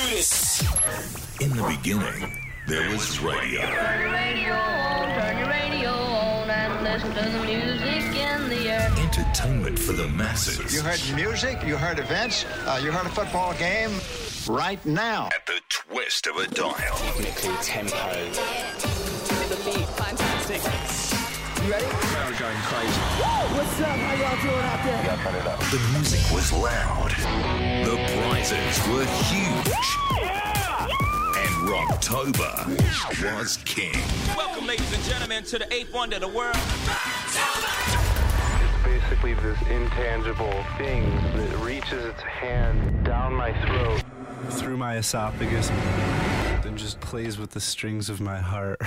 do this. In the beginning, there was radio. Turn your radio on, turn your radio on and listen to the music in the air. Entertainment for the masses. You heard music, you heard events, uh, you heard a football game right now. At the twist of a dial. Technically tempo. The beat, fantastic. The music was loud. The prizes were huge. And Rocktober was king. Welcome, ladies and gentlemen, to the eighth wonder of the world. It's basically this intangible thing that reaches its hand down my throat. through my esophagus and just plays with the strings of my heart.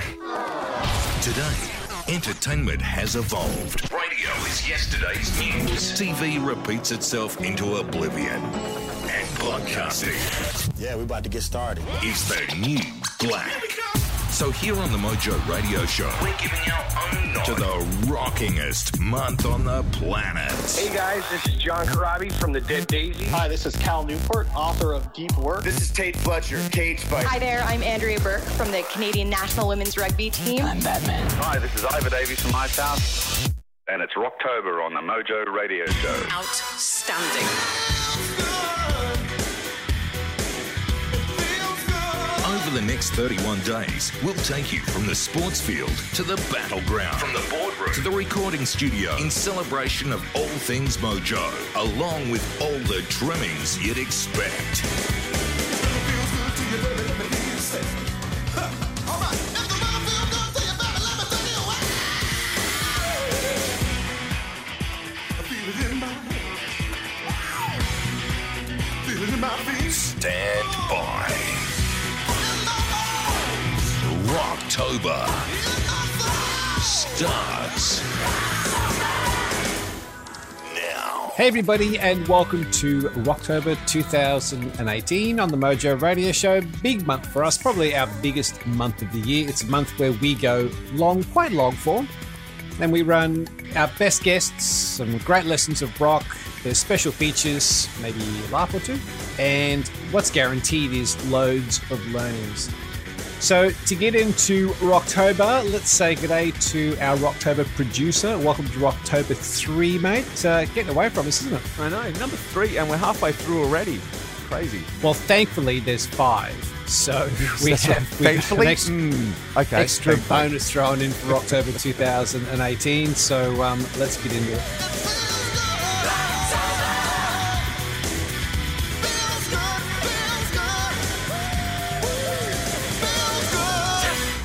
Today, entertainment has evolved. Radio is yesterday's news. TV repeats itself into oblivion. And podcasting Yeah, we're about to get started. is the new black. So here on the Mojo Radio Show, we're giving our own nod to the rockingest month on the planet. Hey guys, this is John Corabi from the Dead Daisy. Hi, this is Cal Newport, author of Deep Work. This is Tate Fletcher, Cage Fight. Hi there, I'm Andrea Burk from the Canadian National Women's Rugby Team. I'm Batman. Hi, this is Ivor Davies from My Town. And it's Rocktober on the Mojo Radio Show. Outstanding. The next 31 days, we'll take you from the sports field to the battleground, from the boardroom to the recording studio in celebration of all things Mojo, along with all the trimmings you'd expect. Rocktober starts now. Hey, everybody, and welcome to Rocktober 2018 on the Mojo Radio Show. Big month for us, probably our biggest month of the year. It's a month where we go long, quite long form, and we run our best guests, some great lessons of rock. There's special features, maybe a laugh or two, and what's guaranteed is loads of learnings. So to get into Rocktober, let's say good day to our Rocktober producer. Welcome to Rocktober 3, mate. Uh, getting away from us, isn't it? I know, number three, and we're halfway through already. Crazy. Well, thankfully, there's five. So we That's have, we have Thankfully? an extra, Mm, okay, extra thankfully. bonus thrown in for October 2018. So um, let's get into it.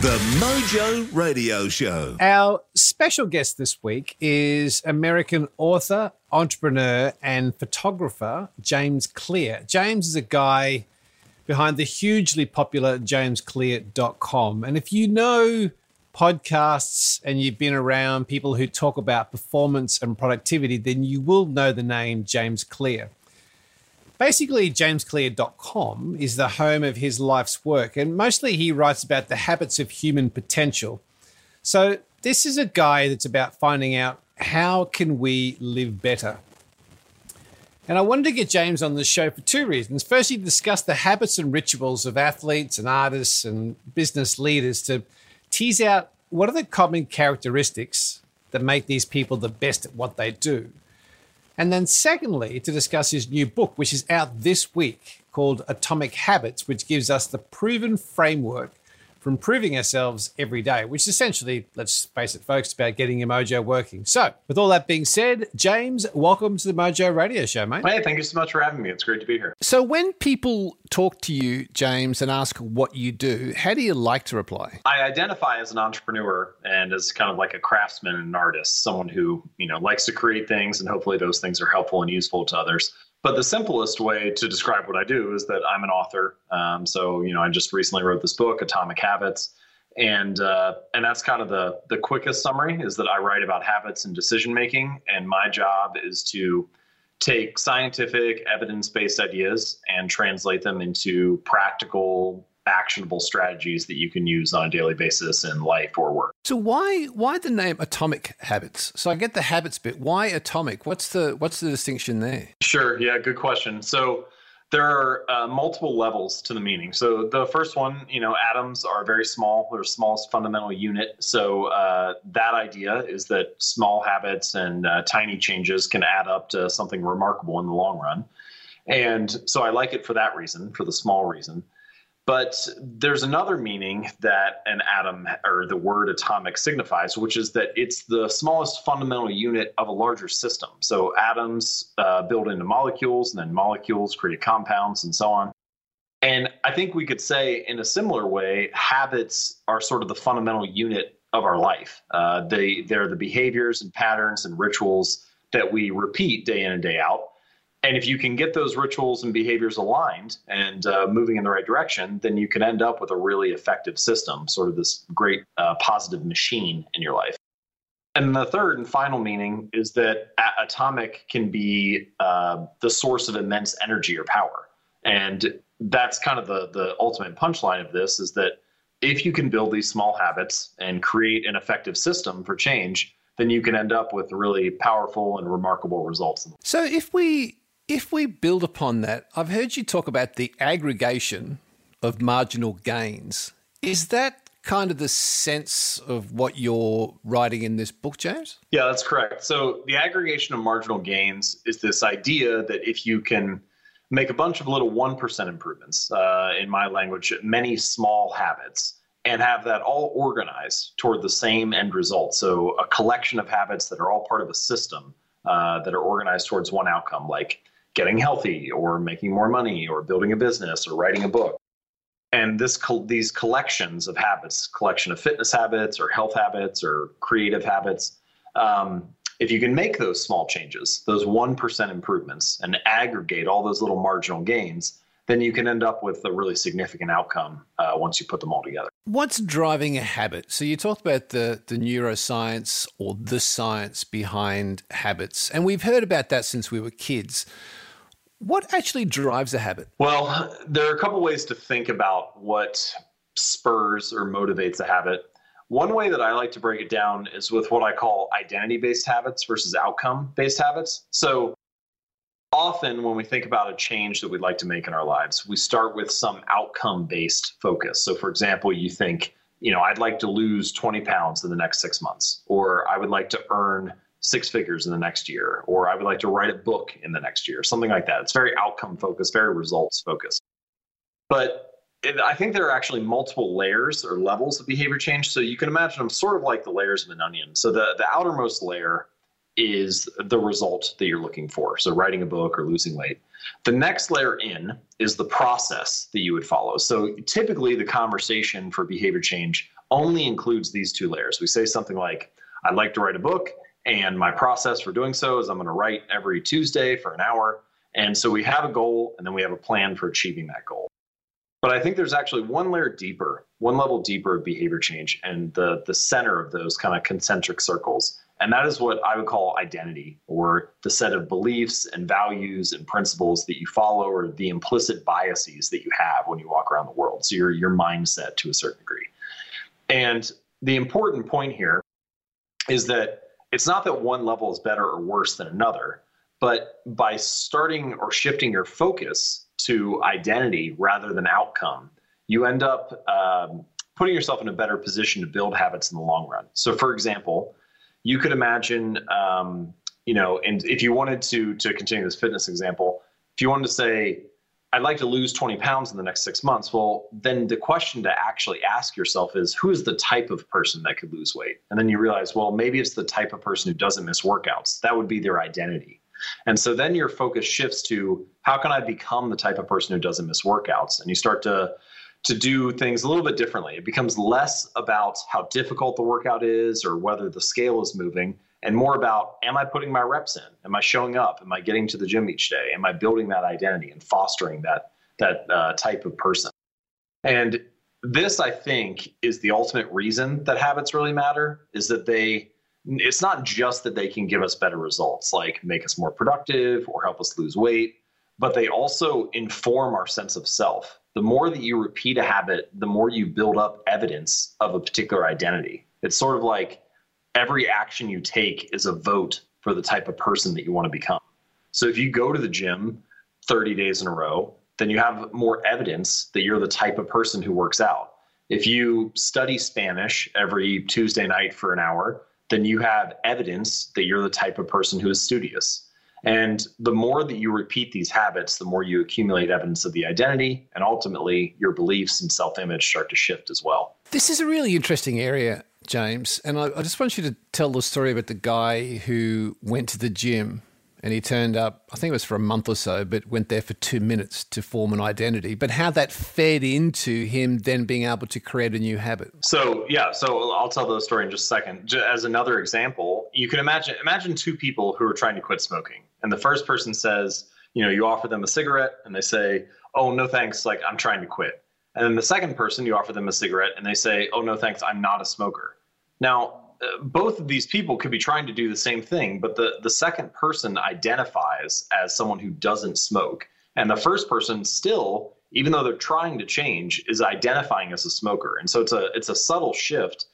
The Mojo Radio Show. Our special guest this week is American author, entrepreneur, and photographer James Clear. James is a guy behind the hugely popular jamesclear.com. And if you know podcasts and you've been around people who talk about performance and productivity, then you will know the name James Clear. Basically, jamesclear.com is the home of his life's work, and mostly he writes about the habits of human potential. So, this is a guy that's about finding out how can we live better. And I wanted to get James on the show for two reasons. Firstly, to discuss the habits and rituals of athletes and artists and business leaders to tease out what are the common characteristics that make these people the best at what they do. And then, secondly, to discuss his new book, which is out this week called Atomic Habits, which gives us the proven framework for proving ourselves every day, which is essentially, let's face it, folks, about getting your mojo working. So, with all that being said, James, welcome to the Mojo Radio Show, mate. Hey, thank you so much for having me. It's great to be here. So, when people talk to you, James, and ask what you do, how do you like to reply? I identify as an entrepreneur and as kind of like a craftsman and an artist, someone who, you know, likes to create things and hopefully those things are helpful and useful to others. But the simplest way to describe what I do is that I'm an author. Um, so, you know, I just recently wrote this book, Atomic Habits. And uh, and that's kind of the the quickest summary is that I write about habits and decision making, and my job is to take scientific evidence-based ideas and translate them into practical actionable strategies that you can use on a daily basis in life or work. So why why the name Atomic Habits? So I get the habits bit. Why atomic? What's the what's the distinction there? Sure. Yeah. Good question. So, There are uh, multiple levels to the meaning. So the first one, you know, atoms are very small. They're the smallest fundamental unit. So uh, that idea is that small habits and uh, tiny changes can add up to something remarkable in the long run. And so I like it for that reason, for the small reason. But there's another meaning that an atom or the word atomic signifies, which is that it's the smallest fundamental unit of a larger system. So atoms uh, build into molecules, and then molecules create compounds, and so on. And I think we could say, in a similar way, habits are sort of the fundamental unit of our life. Uh, they they're the behaviors and patterns and rituals that we repeat day in and day out and if you can get those rituals and behaviors aligned and uh, moving in the right direction, then you can end up with a really effective system, sort of this great uh, positive machine in your life. And the third and final meaning is that atomic can be uh, the source of immense energy or power. And that's kind of the, the ultimate punchline of this is that if you can build these small habits and create an effective system for change, then you can end up with really powerful and remarkable results. So if we if we build upon that, I've heard you talk about the aggregation of marginal gains. Is that kind of the sense of what you're writing in this book, James? Yeah, that's correct. So, the aggregation of marginal gains is this idea that if you can make a bunch of little 1% improvements, uh, in my language, many small habits, and have that all organized toward the same end result. So, a collection of habits that are all part of a system uh, that are organized towards one outcome, like getting healthy or making more money or building a business or writing a book. And this these collections of habits, collection of fitness habits or health habits or creative habits, um, if you can make those small changes, those 1% improvements, and aggregate all those little marginal gains, then you can end up with a really significant outcome uh, once you put them all together. What's driving a habit? So you talked about the the neuroscience or the science behind habits, and we've heard about that since we were kids. What actually drives a habit? Well, there are a couple ways to think about what spurs or motivates a habit. One way that I like to break it down is with what I call identity based habits versus outcome based habits. So, often when we think about a change that we'd like to make in our lives, we start with some outcome based focus. So, for example, you think, you know, I'd like to lose 20 pounds in the next six months, or I would like to earn six figures in the next year, or I would like to write a book in the next year, something like that. It's very outcome focused, very results focused. But it, I think there are actually multiple layers or levels of behavior change. So you can imagine them sort of like the layers of an onion. So the, the outermost layer is the result that you're looking for. So writing a book or losing weight. The next layer in is the process that you would follow. So typically the conversation for behavior change only includes these two layers. We say something like, I'd like to write a book and my process for doing so is I'm going to write every Tuesday for an hour. And so we have a goal and then we have a plan for achieving that goal. But I think there's actually one layer deeper, one level deeper of behavior change and the, the center of those kind of concentric circles. And that is what I would call identity or the set of beliefs and values and principles that you follow or the implicit biases that you have when you walk around the world. So your, your mindset to a certain degree. And the important point here is that it's not that one level is better or worse than another, but by starting or shifting your focus to identity rather than outcome, you end up um, putting yourself in a better position to build habits in the long run. So, for example, you could imagine, um, you know, and if you wanted to to continue this fitness example, if you wanted to say, I'd like to lose 20 pounds in the next six months. Well, then the question to actually ask yourself is who is the type of person that could lose weight? And then you realize, well, maybe it's the type of person who doesn't miss workouts. That would be their identity. And so then your focus shifts to how can I become the type of person who doesn't miss workouts? And you start to to do things a little bit differently. It becomes less about how difficult the workout is or whether the scale is moving and more about am I putting my reps in? Am I showing up? Am I getting to the gym each day? Am I building that identity and fostering that that uh, type of person? And this, I think, is the ultimate reason that habits really matter. Is that they it's not just that they can give us better results, like make us more productive or help us lose weight, but they also inform our sense of self. The more that you repeat a habit, the more you build up evidence of a particular identity. It's sort of like every action you take is a vote for the type of person that you want to become. So if you go to the gym 30 days in a row then you have more evidence that you're the type of person who works out. If you study Spanish every Tuesday night for an hour, then you have evidence that you're the type of person who is studious. And the more that you repeat these habits, the more you accumulate evidence of the identity, and ultimately your beliefs and self image start to shift as well. This is a really interesting area, James. And I, I, just want you to tell the story about the guy who went to the gym and he turned up, I think it was for a month or so, but went there for two minutes to form an identity. But how that fed into him then being able to create a new habit. So, yeah, so I'll tell the story in just a second. As another example, you can imagine imagine two people who are trying to quit smoking. And the first person says, you know, you offer them a cigarette and they say, oh, no thanks, like I'm trying to quit. And then the second person, you offer them a cigarette and they say, oh, no thanks, I'm not a smoker. Now, uh, both of these people could be trying to do the same thing, but the, the second person identifies as someone who doesn't smoke. And the first person still, even though they're trying to change, is identifying as a smoker. And so it's a it's a subtle shift.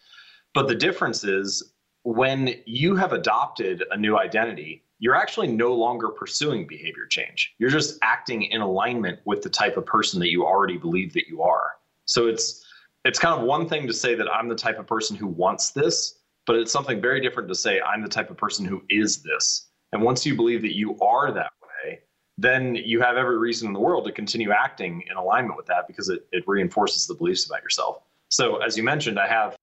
But the difference is when you have adopted a new identity, you're actually no longer pursuing behavior change. You're just acting in alignment with the type of person that you already believe that you are. So it's it's kind of one thing to say that I'm the type of person who wants this, but it's something very different to say I'm the type of person who is this. And once you believe that you are that way, then you have every reason in the world to continue acting in alignment with that because it, it reinforces the beliefs about yourself. So as you mentioned, I have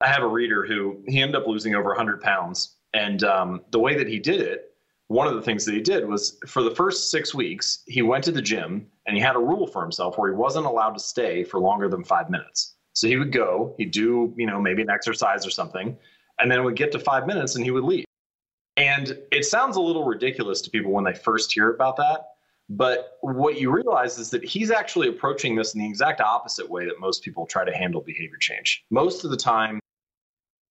I have a reader who he ended up losing over 100 pounds, and um, the way that he did it, one of the things that he did was for the first six weeks, he went to the gym and he had a rule for himself where he wasn't allowed to stay for longer than five minutes. So he would go, he'd do, you know, maybe an exercise or something, and then would get to five minutes and he would leave. And it sounds a little ridiculous to people when they first hear about that. But what you realize is that he's actually approaching this in the exact opposite way that most people try to handle behavior change. Most of the time,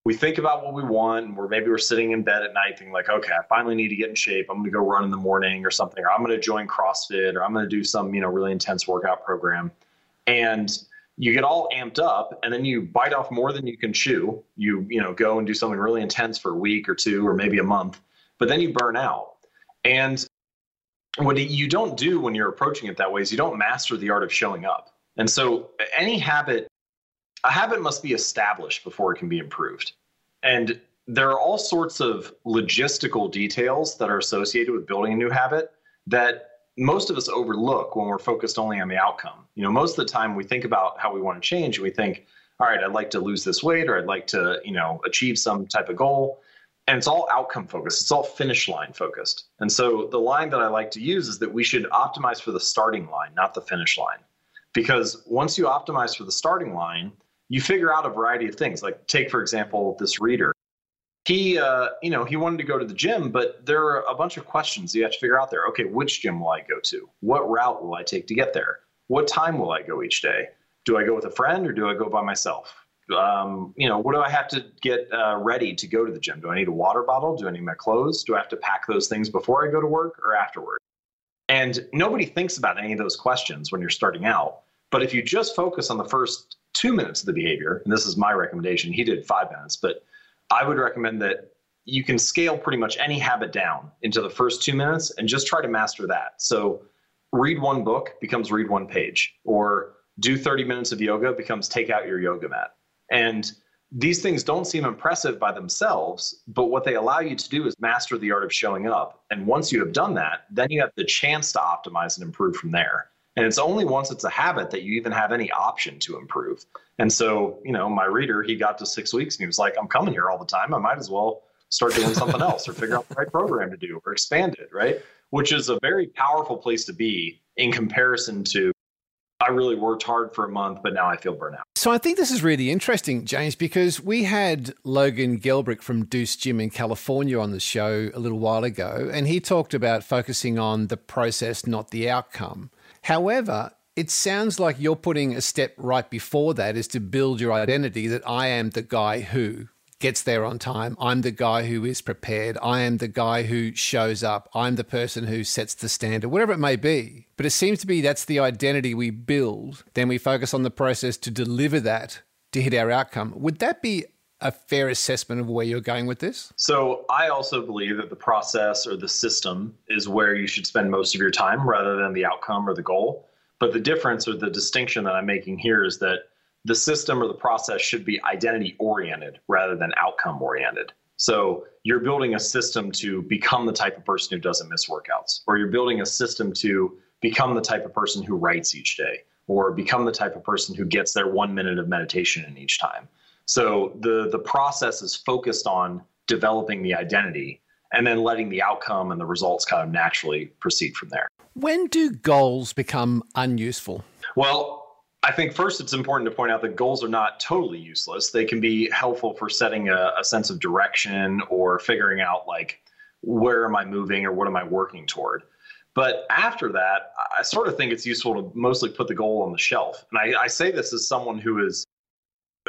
we think about what we want and we're maybe we're sitting in bed at night thinking like okay i finally need to get in shape. I'm going to go run in the morning or something or i'm going to join crossfit or i'm going to do some you know really intense workout program. And you get all amped up and then you bite off more than you can chew. You you know go and do something really intense for a week or two or maybe a month but then you burn out. And what you don't do when you're approaching it that way is you don't master the art of showing up. And so any habit a habit must be established before it can be improved and there are all sorts of logistical details that are associated with building a new habit that most of us overlook when we're focused only on the outcome. You know, most of the time we think about how we want to change and we think, all right, I'd like to lose this weight or I'd like to, you know, achieve some type of goal. And it's all outcome focused. It's all finish line focused. And so the line that I like to use is that we should optimize for the starting line, not the finish line. Because once you optimize for the starting line, you figure out a variety of things. Like take, for example, this reader. He uh, you know he wanted to go to the gym but there are a bunch of questions you have to figure out there. Okay which gym will i go to? What route will i take to get there? What time will i go each day? Do i go with a friend or do i go by myself? Um, you know what do i have to get uh, ready to go to the gym? Do i need a water bottle? Do i need my clothes? Do i have to pack those things before i go to work or afterward? And nobody thinks about any of those questions when you're starting out. But if you just focus on the first two minutes of the behavior and this is my recommendation he did five minutes but I would recommend that you can scale pretty much any habit down into the first two minutes and just try to master that. So, read one book becomes read one page, or do 30 minutes of yoga becomes take out your yoga mat. And these things don't seem impressive by themselves, but what they allow you to do is master the art of showing up. And once you have done that, then you have the chance to optimize and improve from there. And it's only once it's a habit that you even have any option to improve. And so, you know, my reader, he got to six weeks and he was like, I'm coming here all the time. I might as well start doing something else or figure out the right program to do or expand it, right? Which is a very powerful place to be in comparison to I really worked hard for a month, but now I feel burnout. So I think this is really interesting, James, because we had Logan Gelbrich from Deuce Gym in California on the show a little while ago, and he talked about focusing on the process, not the outcome. However, it sounds like you're putting a step right before that is to build your identity that I am the guy who gets there on time. I'm the guy who is prepared. I am the guy who shows up. I'm the person who sets the standard, whatever it may be. But it seems to be that's the identity we build. Then we focus on the process to deliver that to hit our outcome. Would that be a fair assessment of where you're going with this? So, I also believe that the process or the system is where you should spend most of your time rather than the outcome or the goal. But the difference or the distinction that I'm making here is that the system or the process should be identity oriented rather than outcome oriented. So you're building a system to become the type of person who doesn't miss workouts, or you're building a system to become the type of person who writes each day, or become the type of person who gets their one minute of meditation in each time. So the the process is focused on developing the identity and then letting the outcome and the results kind of naturally proceed from there. When do goals become unuseful? Well, I think first it's important to point out that goals are not totally useless. They can be helpful for setting a, a sense of direction or figuring out like where am I moving or what am I working toward. But after that, I sort of think it's useful to mostly put the goal on the shelf. And I, I say this as someone who is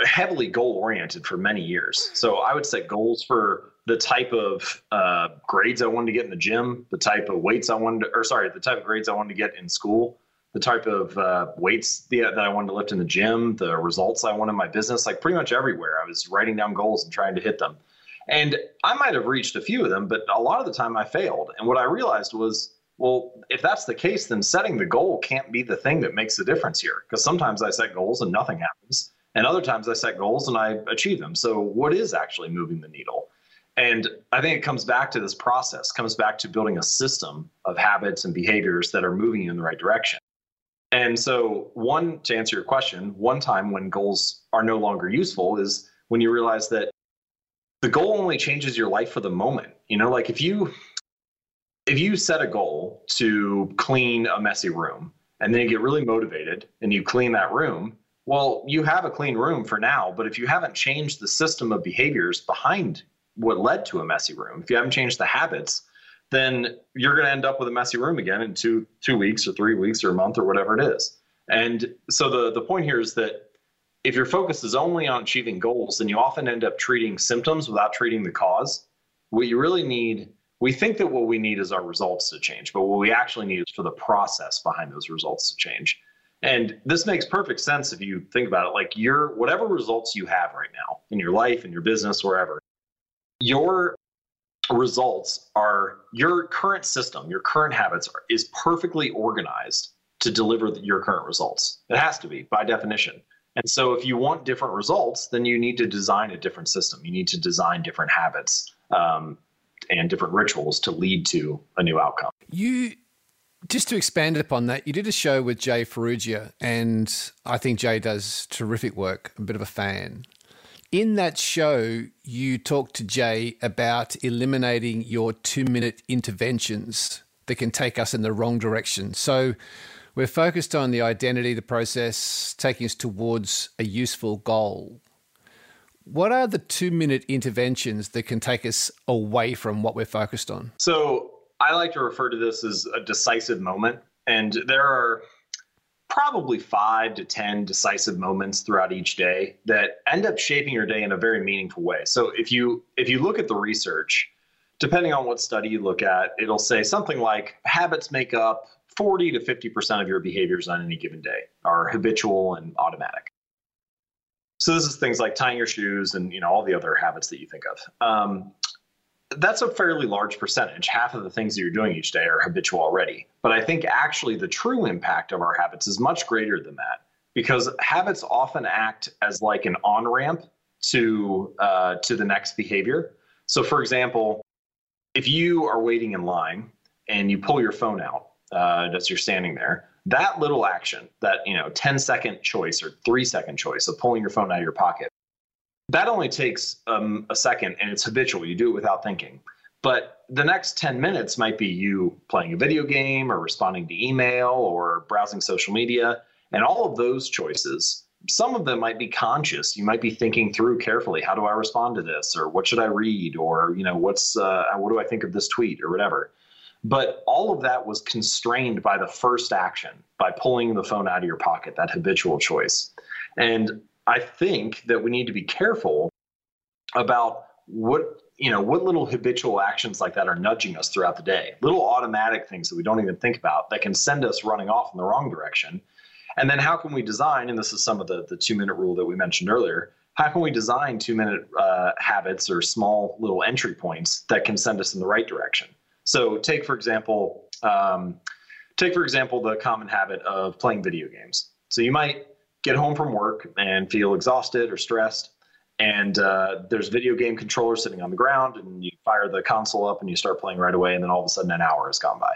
heavily goal oriented for many years. So I would set goals for the type of uh, grades I wanted to get in the gym, the type of weights I wanted to, or sorry, the type of grades I wanted to get in school, the type of uh, weights the, that I wanted to lift in the gym, the results I wanted in my business, like pretty much everywhere. I was writing down goals and trying to hit them. And I might have reached a few of them, but a lot of the time I failed. And what I realized was, well, if that's the case, then setting the goal can't be the thing that makes the difference here. Because sometimes I set goals and nothing happens. And other times I set goals and I achieve them. So what is actually moving the needle? And I think it comes back to this process, comes back to building a system of habits and behaviors that are moving you in the right direction. And so, one, to answer your question, one time when goals are no longer useful is when you realize that the goal only changes your life for the moment. You know, like if you if you set a goal to clean a messy room and then you get really motivated and you clean that room, well, you have a clean room for now, but if you haven't changed the system of behaviors behind what led to a messy room, if you haven't changed the habits, then you're going to end up with a messy room again in two two weeks or three weeks or a month or whatever it is. And so the the point here is that if your focus is only on achieving goals, then you often end up treating symptoms without treating the cause. What you really need, we think that what we need is our results to change, but what we actually need is for the process behind those results to change. And this makes perfect sense if you think about it. Like your whatever results you have right now in your life, in your business, wherever, your results are your current system, your current habits are, is perfectly organized to deliver your current results. It has to be by definition. And so if you want different results, then you need to design a different system. You need to design different habits um, and different rituals to lead to a new outcome. You just to expand upon that, you did a show with Jay Ferruggia, and I think Jay does terrific work. I'm a bit of a fan. In that show, you talked to Jay about eliminating your two minute interventions that can take us in the wrong direction. So we're focused on the identity, the process, taking us towards a useful goal. What are the two minute interventions that can take us away from what we're focused on? So I like to refer to this as a decisive moment. And there are probably five to 10 decisive moments throughout each day that end up shaping your day in a very meaningful way. So if you if you look at the research, depending on what study you look at, it'll say something like habits make up 40 to 50% of your behaviors on any given day are habitual and automatic. So this is things like tying your shoes and you know all the other habits that you think of. Um, that's a fairly large percentage. Half of the things that you're doing each day are habitual already. But I think actually the true impact of our habits is much greater than that because habits often act as like an on ramp to uh, to the next behavior. So, for example, if you are waiting in line and you pull your phone out uh, as you're standing there, that little action, that you know, 10 second choice or three second choice of pulling your phone out of your pocket, that only takes um, a second and it's habitual. You do it without thinking. But the next 10 minutes might be you playing a video game or responding to email or browsing social media. And all of those choices, some of them might be conscious. You might be thinking through carefully, how do I respond to this? Or what should I read? Or, you know, what's, uh, what do I think of this tweet or whatever? But all of that was constrained by the first action, by pulling the phone out of your pocket, that habitual choice. And I think that we need to be careful about what you know what little habitual actions like that are nudging us throughout the day. Little automatic things that we don't even think about that can send us running off in the wrong direction. And then how can we design and this is some of the, the two minute rule that we mentioned earlier how can we design two minute uh, habits or small little entry points that can send us in the right direction? So take for example um, take, for example, the common habit of playing video games. So you might get home from work and feel exhausted or stressed, and uh, there's video game controller sitting on the ground, and you fire the console up and you start playing right away, and then all of a sudden an hour has gone by.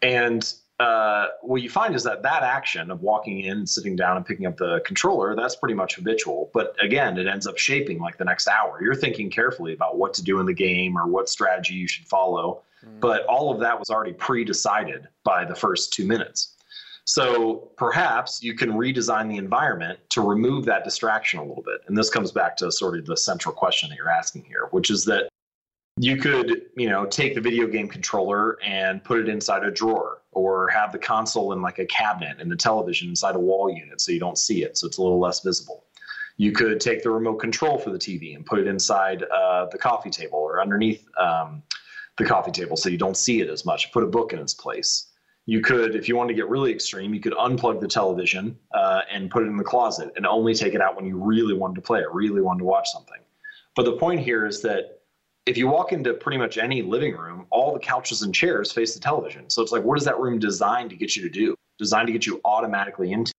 And uh, what you find is that that action of walking in, sitting down, and picking up the controller, that's pretty much habitual. But again, it ends up shaping like the next hour. You're thinking carefully about what to do in the game or what strategy you should follow. Mm. But all of that was already pre decided by the first two minutes. So perhaps you can redesign the environment to remove that distraction a little bit. And this comes back to sort of the central question that you're asking here, which is that you could, you know, take the video game controller and put it inside a drawer or have the console in like a cabinet and the television inside a wall unit so you don't see it, so it's a little less visible. You could take the remote control for the TV and put it inside uh, the coffee table or underneath um, the coffee table so you don't see it as much. Put a book in its place. You could, if you wanted to get really extreme, you could unplug the television uh, and put it in the closet and only take it out when you really wanted to play it, really wanted to watch something. But the point here is that if you walk into pretty much any living room, all the couches and chairs face the television. So it's like, what is that room designed to get you to do? Designed to get you automatically into.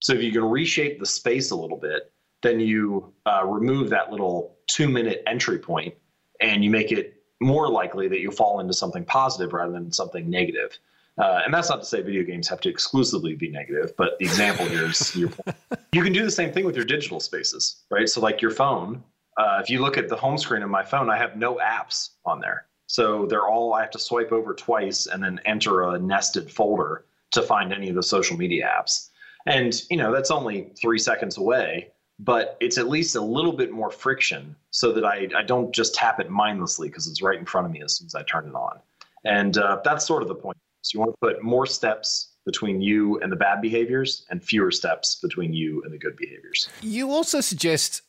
So if you can reshape the space a little bit, then you uh, remove that little two minute entry point and you make it more likely that you fall into something positive rather than something negative. Uh, and that's not to say video games have to exclusively be negative, but the example here is your point. You can do the same thing with your digital spaces, right? So, like your phone, uh, if you look at the home screen of my phone, I have no apps on there. So they're all, I have to swipe over twice and then enter a nested folder to find any of the social media apps. And, you know, that's only three seconds away, but it's at least a little bit more friction so that I, I don't just tap it mindlessly because it's right in front of me as soon as I turn it on. And uh, that's sort of the point. So you want to put more steps between you and the bad behaviors and fewer steps between you and the good behaviors. You also suggest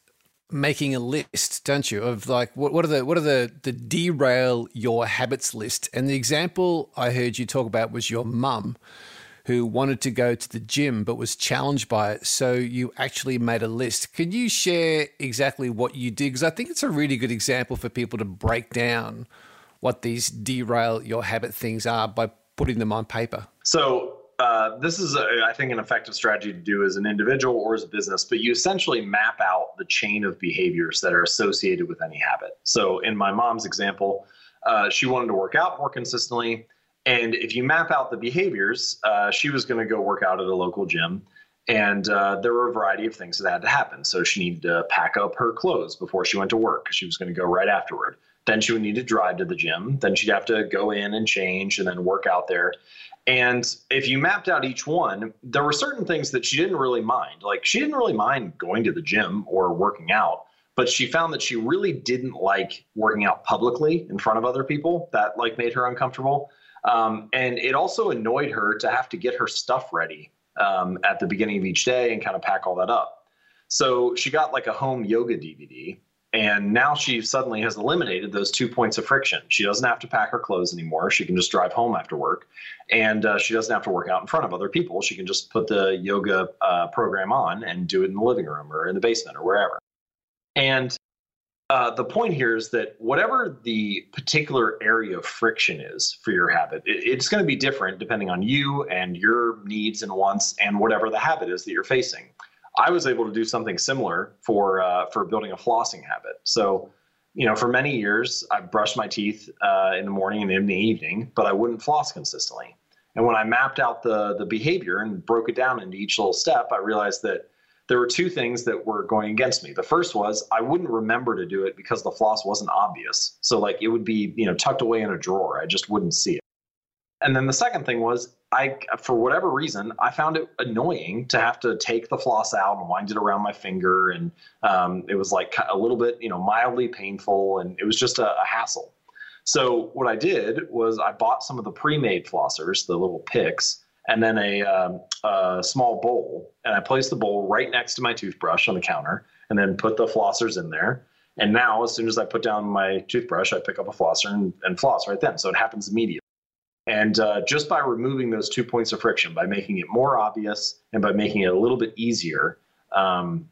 making a list, don't you, of like what, what are the what are the the derail your habits list? And the example I heard you talk about was your mum who wanted to go to the gym but was challenged by it. So you actually made a list. Can you share exactly what you did? Because I think it's a really good example for people to break down what these derail your habit things are by putting them on paper. So uh, this is, a, I think, an effective strategy to do as an individual or as a business, but you essentially map out the chain of behaviors that are associated with any habit. So, in my mom's example, uh, she wanted to work out more consistently. And if you map out the behaviors, uh, she was going to go work out at a local gym. And uh, there were a variety of things that had to happen. So she needed to pack up her clothes before she went to work. Because she was going to go right afterward. Then she would need to drive to the gym. Then she'd have to go in and change and then work out there. And if you mapped out each one, there were certain things that she didn't really mind. Like she didn't really mind going to the gym or working out, but she found that she really didn't like working out publicly in front of other people. That like made her uncomfortable. Um, and it also annoyed her to have to get her stuff ready um, at the beginning of each day and kind of pack all that up. So she got like a home yoga DVD and now she suddenly has eliminated those two points of friction. She doesn't have to pack her clothes anymore. She can just drive home after work. And uh, she doesn't have to work out in front of other people. She can just put the yoga uh, program on and do it in the living room or in the basement or wherever. And uh, the point here is that whatever the particular area of friction is for your habit, it, it's going to be different depending on you and your needs and wants and whatever the habit is that you're facing. I was able to do something similar for uh, for building a flossing habit. So, you know, for many years, I brushed my teeth uh, in the morning and in the evening, but I wouldn't floss consistently. And when I mapped out the the behavior and broke it down into each little step, I realized that there were two things that were going against me. The first was I wouldn't remember to do it because the floss wasn't obvious. So like it would be, you know, tucked away in a drawer. I just wouldn't see it. And then the second thing was I, for whatever reason, I found it annoying to have to take the floss out and wind it around my finger, and um, it was like a little bit, you know, mildly painful, and it was just a, a hassle. So what I did was I bought some of the pre-made flossers, the little picks, and then a, um, a small bowl, and I placed the bowl right next to my toothbrush on the counter, and then put the flossers in there. And now, as soon as I put down my toothbrush, I pick up a flosser and, and floss right then. So it happens immediately. And uh, just by removing those two points of friction, by making it more obvious and by making it a little bit easier, um,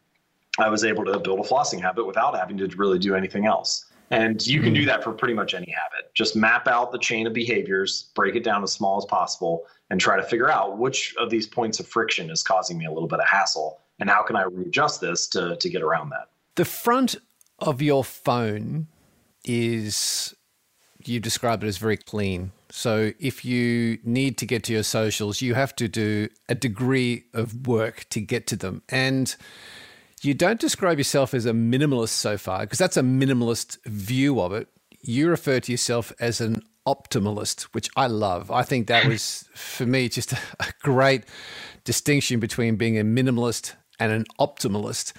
I was able to build a flossing habit without having to really do anything else. And you can do that for pretty much any habit. Just map out the chain of behaviors, break it down as small as possible, and try to figure out which of these points of friction is causing me a little bit of hassle and how can I readjust this to, to get around that. The front of your phone is, you described it as very clean. So if you need to get to your socials, you have to do a degree of work to get to them. And you don't describe yourself as a minimalist so far, because that's a minimalist view of it. You refer to yourself as an optimalist, which I love. I think that was, for me, just a, great distinction between being a minimalist and an optimalist.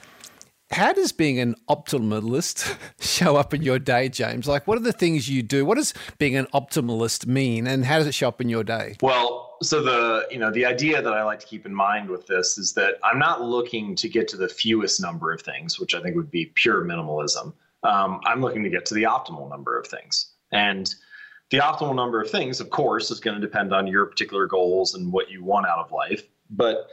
How does being an optimalist show up in your day, James? Like, what are the things you do? What does being an optimalist mean, and how does it show up in your day? Well, so the you know the idea that I like to keep in mind with this is that I'm not looking to get to the fewest number of things, which I think would be pure minimalism. Um, I'm looking to get to the optimal number of things, and the optimal number of things, of course, is going to depend on your particular goals and what you want out of life. But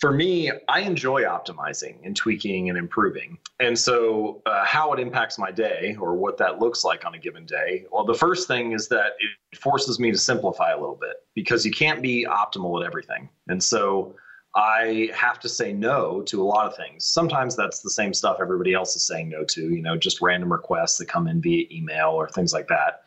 for me, I enjoy optimizing and tweaking and improving. And so, uh, how it impacts my day or what that looks like on a given day, well, the first thing is that it forces me to simplify a little bit because you can't be optimal at everything. And so, I have to say no to a lot of things. Sometimes that's the same stuff everybody else is saying no to, you know, just random requests that come in via email or things like that.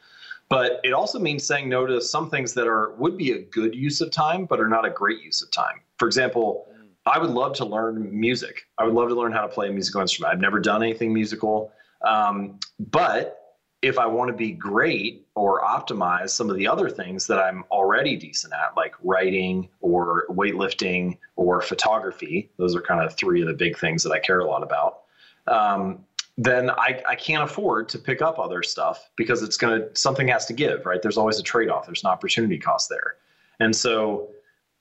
But it also means saying no to some things that are would be a good use of time, but are not a great use of time. For example, I would love to learn music. I would love to learn how to play a musical instrument. I've never done anything musical. Um, but if I want to be great or optimize some of the other things that I'm already decent at, like writing or weightlifting or photography, those are kind of three of the big things that I care a lot about. Um, then I, I can't afford to pick up other stuff because it's going to, something has to give, right? There's always a trade off, there's an opportunity cost there. And so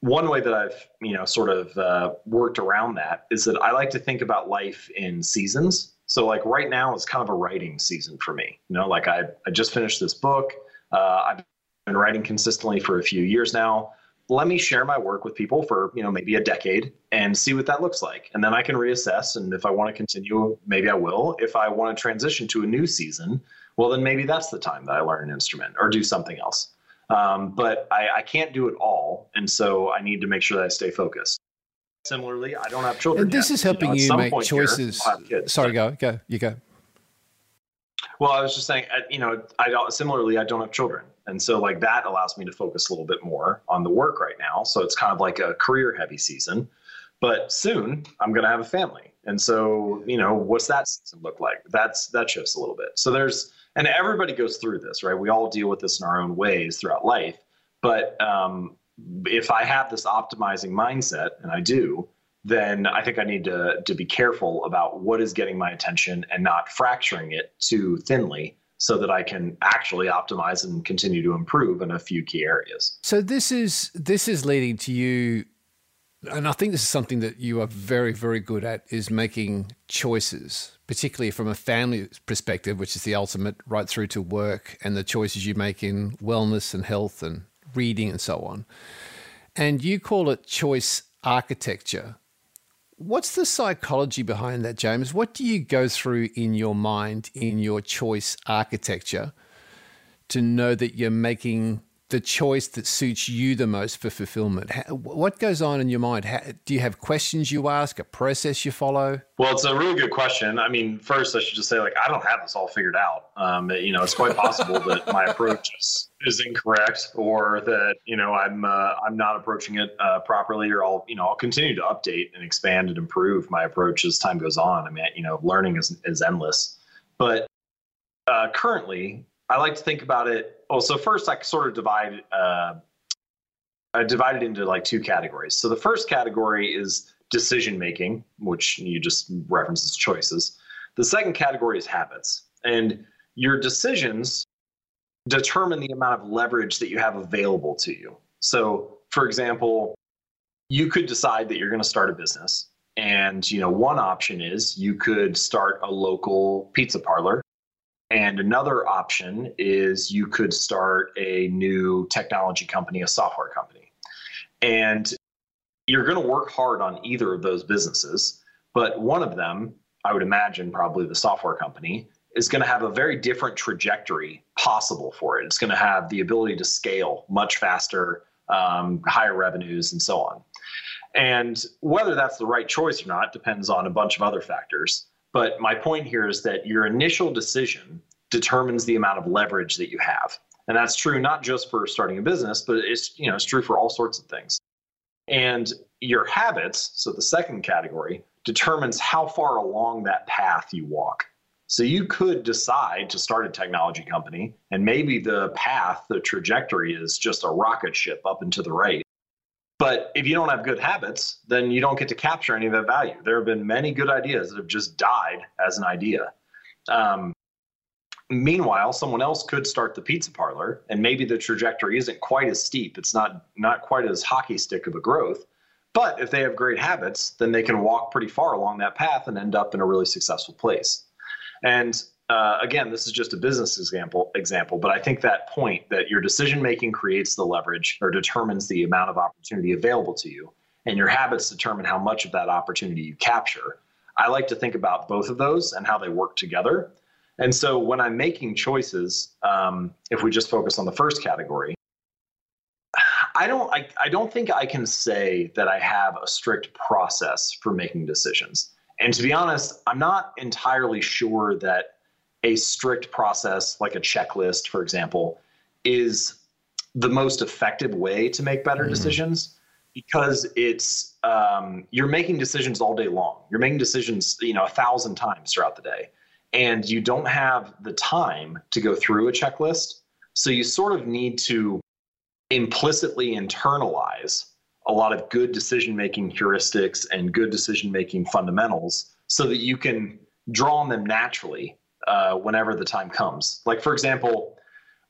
one way that I've you know sort of uh, worked around that is that I like to think about life in seasons. So like right now it's kind of a writing season for me. You know, like I I just finished this book. Uh, I've been writing consistently for a few years now. Let me share my work with people for you know maybe a decade and see what that looks like, and then I can reassess. And if I want to continue, maybe I will. If I want to transition to a new season, well then maybe that's the time that I learn an instrument or do something else. Um, but I, I can't do it all, and so I need to make sure that I stay focused. Similarly, I don't have children. And this yet. is helping you, know, you make choices. Here, Sorry, go, go, you go. Well, I was just saying, you know, I don't, similarly, I don't have children. And so, like, that allows me to focus a little bit more on the work right now. So it's kind of like a career heavy season. But soon I'm going to have a family. And so, you know, what's that season look like? That's, that shifts a little bit. So there's, and everybody goes through this, right? We all deal with this in our own ways throughout life. But um, if I have this optimizing mindset, and I do, then I think I need to to be careful about what is getting my attention and not fracturing it too thinly so that I can actually optimize and continue to improve in a few key areas. So this is this is leading to you and I think this is something that you are very very good at is making choices particularly from a family perspective which is the ultimate right through to work and the choices you make in wellness and health and reading and so on. And you call it choice architecture. What's the psychology behind that, James? What do you go through in your mind in your choice architecture to know that you're making the choice that suits you the most for fulfillment? How, what goes on in your mind? How, do you have questions you ask, a process you follow? Well, it's a really good question. I mean, first, I should just say, like, I don't have this all figured out. Um, you know, it's quite possible that my approach is, is incorrect, or that you know I'm uh, I'm not approaching it uh, properly, or I'll you know I'll continue to update and expand and improve my approach as time goes on. I mean, you know, learning is is endless, but uh, currently, I like to think about it well, so first I sort of divide uh, I divide it into like two categories. So the first category is decision making, which you just reference as choices. The second category is habits, and your decisions determine the amount of leverage that you have available to you. So, for example, you could decide that you're going to start a business, and you know one option is you could start a local pizza parlor and another option is you could start a new technology company, a software company. And you're going to work hard on either of those businesses, but one of them, I would imagine probably the software company, is going to have a very different trajectory possible for it. It's going to have the ability to scale much faster, um, higher revenues, and so on. And whether that's the right choice or not depends on a bunch of other factors. But my point here is that your initial decision determines the amount of leverage that you have. And that's true not just for starting a business, but it's you know it's true for all sorts of things. And your habits, so the second category, determines how far along that path you walk. So you could decide to start a technology company, and maybe the path, the trajectory is just a rocket ship up and to the right. But if you don't have good habits, then you don't get to capture any of that value. There have been many good ideas that have just died as an idea. Um, meanwhile, someone else could start the pizza parlor, and maybe the trajectory isn't quite as steep. It's not not quite as hockey stick of a growth. But if they have great habits, then they can walk pretty far along that path and end up in a really successful place. And uh, again, this is just a business example, example, but I think that point that your decision making creates the leverage or determines the amount of opportunity available to you, and your habits determine how much of that opportunity you capture. I like to think about both of those and how they work together. And so when I'm making choices, um, if we just focus on the first category, I don't I, I don't think I can say that I have a strict process for making decisions. And to be honest, I'm not entirely sure that a strict process like a checklist, for example, is the most effective way to make better mm-hmm. decisions because it's um, you're making decisions all day long. You're making decisions, you know, a thousand times throughout the day, and you don't have the time to go through a checklist. So you sort of need to implicitly internalize a lot of good decision making heuristics and good decision making fundamentals so that you can draw on them naturally uh, whenever the time comes. Like, for example,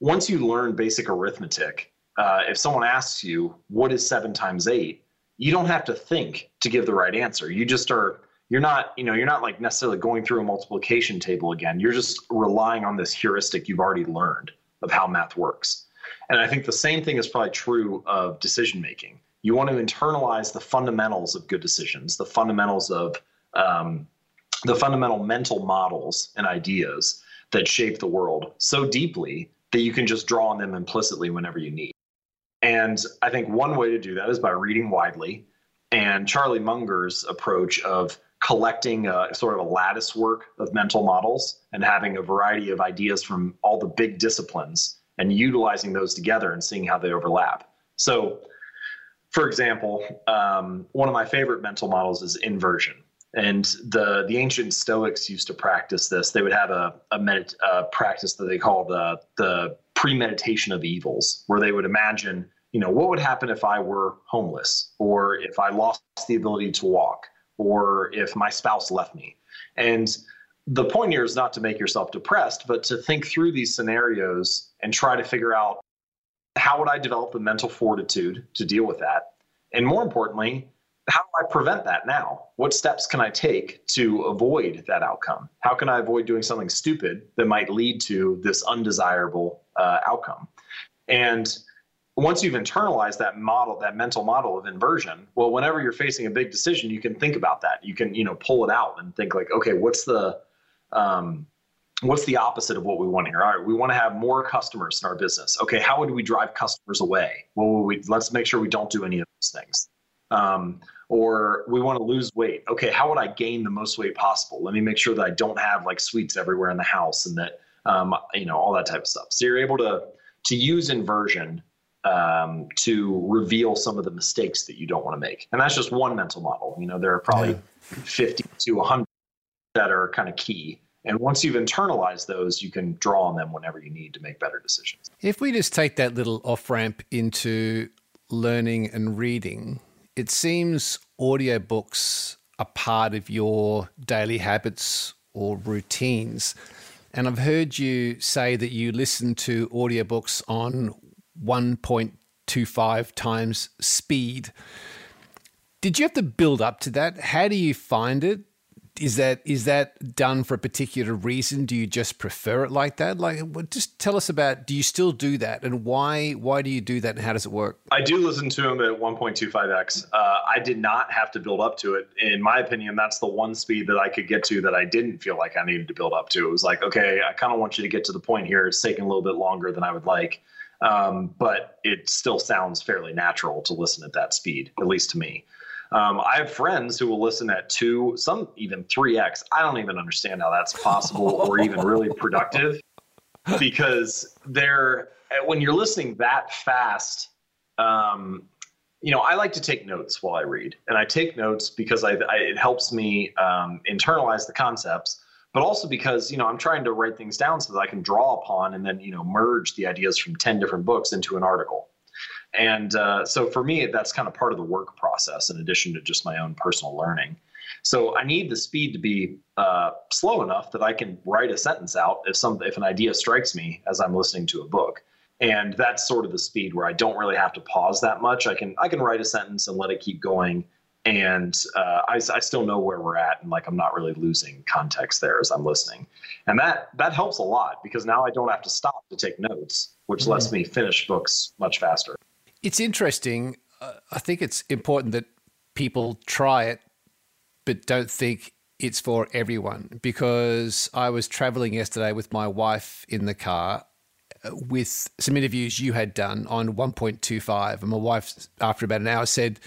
once you learn basic arithmetic, uh, if someone asks you, what is seven times eight? You don't have to think to give the right answer. You just are, you're not, you know, you're not like necessarily going through a multiplication table again. You're just relying on this heuristic you've already learned of how math works. And I think the same thing is probably true of decision making. You want to internalize the fundamentals of good decisions, the fundamentals of um, the fundamental mental models and ideas that shape the world so deeply that you can just draw on them implicitly whenever you need. And I think one way to do that is by reading widely. And Charlie Munger's approach of collecting a, sort of a lattice work of mental models and having a variety of ideas from all the big disciplines and utilizing those together and seeing how they overlap. So, for example, um, one of my favorite mental models is inversion. And the the ancient Stoics used to practice this. They would have a a medit- uh, practice that they called uh, the premeditation of evils, where they would imagine, you know, what would happen if I were homeless, or if I lost the ability to walk, or if my spouse left me. And the point here is not to make yourself depressed, but to think through these scenarios and try to figure out how would I develop the mental fortitude to deal with that, and more importantly, how do I prevent that now? What steps can I take to avoid that outcome? How can I avoid doing something stupid that might lead to this undesirable uh, outcome? And once you've internalized that model, that mental model of inversion, well, whenever you're facing a big decision, you can think about that. You can, you know, pull it out and think like, okay, what's the, um, what's the opposite of what we want here? All right, we want to have more customers in our business. Okay, how would we drive customers away? Well, we let's make sure we don't do any of those things. Um, or we want to lose weight. Okay, how would I gain the most weight possible? Let me make sure that I don't have like sweets everywhere in the house and that um, you know all that type of stuff. So you're able to to use inversion um, to reveal some of the mistakes that you don't want to make, and that's just one mental model. You know, there are probably yeah. 50 to 100 that are kind of key. And once you've internalized those, you can draw on them whenever you need to make better decisions. If we just take that little off ramp into learning and reading, it seems audiobooks are part of your daily habits or routines. And I've heard you say that you listen to audiobooks on 1.25 times speed. Did you have to build up to that? How do you find it? Is that is that done for a particular reason? Do you just prefer it like that? Like, just tell us about. Do you still do that, and why? Why do you do that, and how does it work? I do listen to them at 1.25x. Uh, I did not have to build up to it. In my opinion, that's the one speed that I could get to that I didn't feel like I needed to build up to. It was like, okay, I kind of want you to get to the point here. It's taking a little bit longer than I would like, um, but it still sounds fairly natural to listen at that speed, at least to me. Um, I have friends who will listen at two, some even 3x. I don't even understand how that's possible or even really productive because they're, when you're listening that fast, um, you know, I like to take notes while I read, and I take notes because I, I it helps me um, internalize the concepts, but also because you know I'm trying to write things down so that I can draw upon and then you know merge the ideas from ten different books into an article. And uh, so for me, that's kind of part of the work process in addition to just my own personal learning. So I need the speed to be uh, slow enough that I can write a sentence out if some if an idea strikes me as I'm listening to a book. And that's sort of the speed where I don't really have to pause that much. I can I can write a sentence and let it keep going, and uh, I, I still know where we're at, and like I'm not really losing context there as I'm listening, and that that helps a lot because now I don't have to stop to take notes, which mm-hmm. lets me finish books much faster. It's interesting. Uh, I think it's important that people try it, but don't think it's for everyone. Because I was traveling yesterday with my wife in the car uh, with some interviews you had done on 1.25. And my wife, after about an hour, said,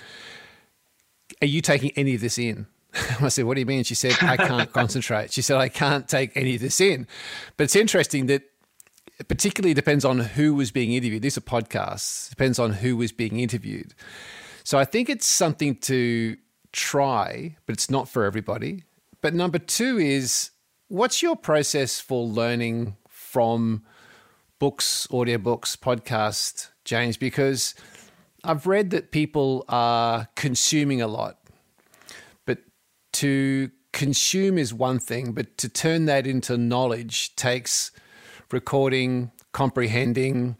Are you taking any of this in? I said, What do you mean? She said, I can't concentrate. She said, I can't take any of this in. But it's interesting that it particularly depends on who was being interviewed. These are podcasts, depends on who was being interviewed. So I think it's something to try, but it's not for everybody. But number two is what's your process for learning from books, audiobooks, podcasts, James? Because I've read that people are consuming a lot, but to consume is one thing, but to turn that into knowledge takes recording, comprehending,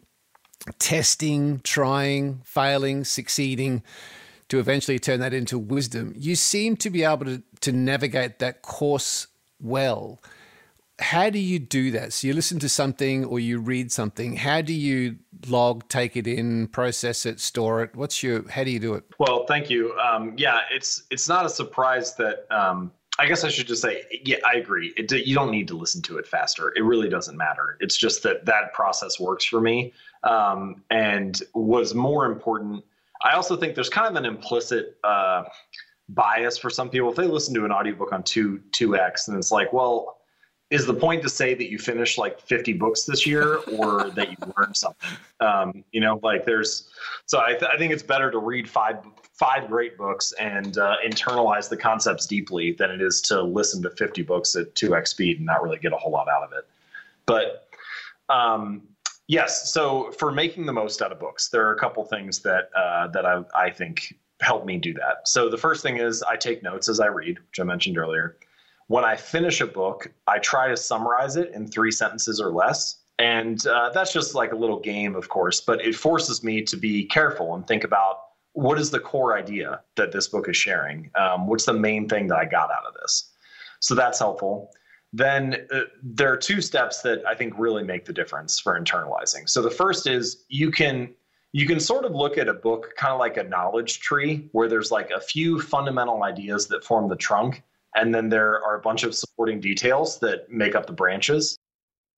testing, trying, failing, succeeding to eventually turn that into wisdom. You seem to be able to, to navigate that course well. How do you do that? So you listen to something or you read something. How do you log, take it in, process it, store it? What's your? How do you do it? Well, thank you. Um, yeah, it's it's not a surprise that um, I guess I should just say, yeah, I agree. It, you don't need to listen to it faster. It really doesn't matter. It's just that that process works for me. Um, and was more important. I also think there's kind of an implicit uh, bias for some people. If they listen to an audiobook on two two X, and it's like, well, is the point to say that you finished like 50 books this year or that you learned something? Um, you know, like there's. So I, th- I think it's better to read five five great books and uh, internalize the concepts deeply than it is to listen to 50 books at 2x speed and not really get a whole lot out of it. But um, yes, so for making the most out of books, there are a couple things that uh, that I, I think help me do that. So the first thing is I take notes as I read, which I mentioned earlier. When I finish a book, I try to summarize it in three sentences or less. And uh, that's just like a little game, of course, but it forces me to be careful and think about what is the core idea that this book is sharing? Um, what's the main thing that I got out of this? So that's helpful. Then uh, there are two steps that I think really make the difference for internalizing. So the first is you can you can sort of look at a book kind of like a knowledge tree where there's like a few fundamental ideas that form the trunk and then there are a bunch of supporting details that make up the branches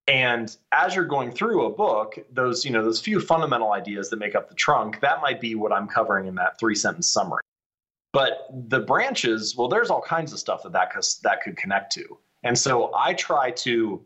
and as you're going through a book, those, you know, those few fundamental ideas that make up the trunk, that might be what I'm covering in that three sentence summary. But the branches, well, there's all kinds of stuff that that, that could connect to. And so I try to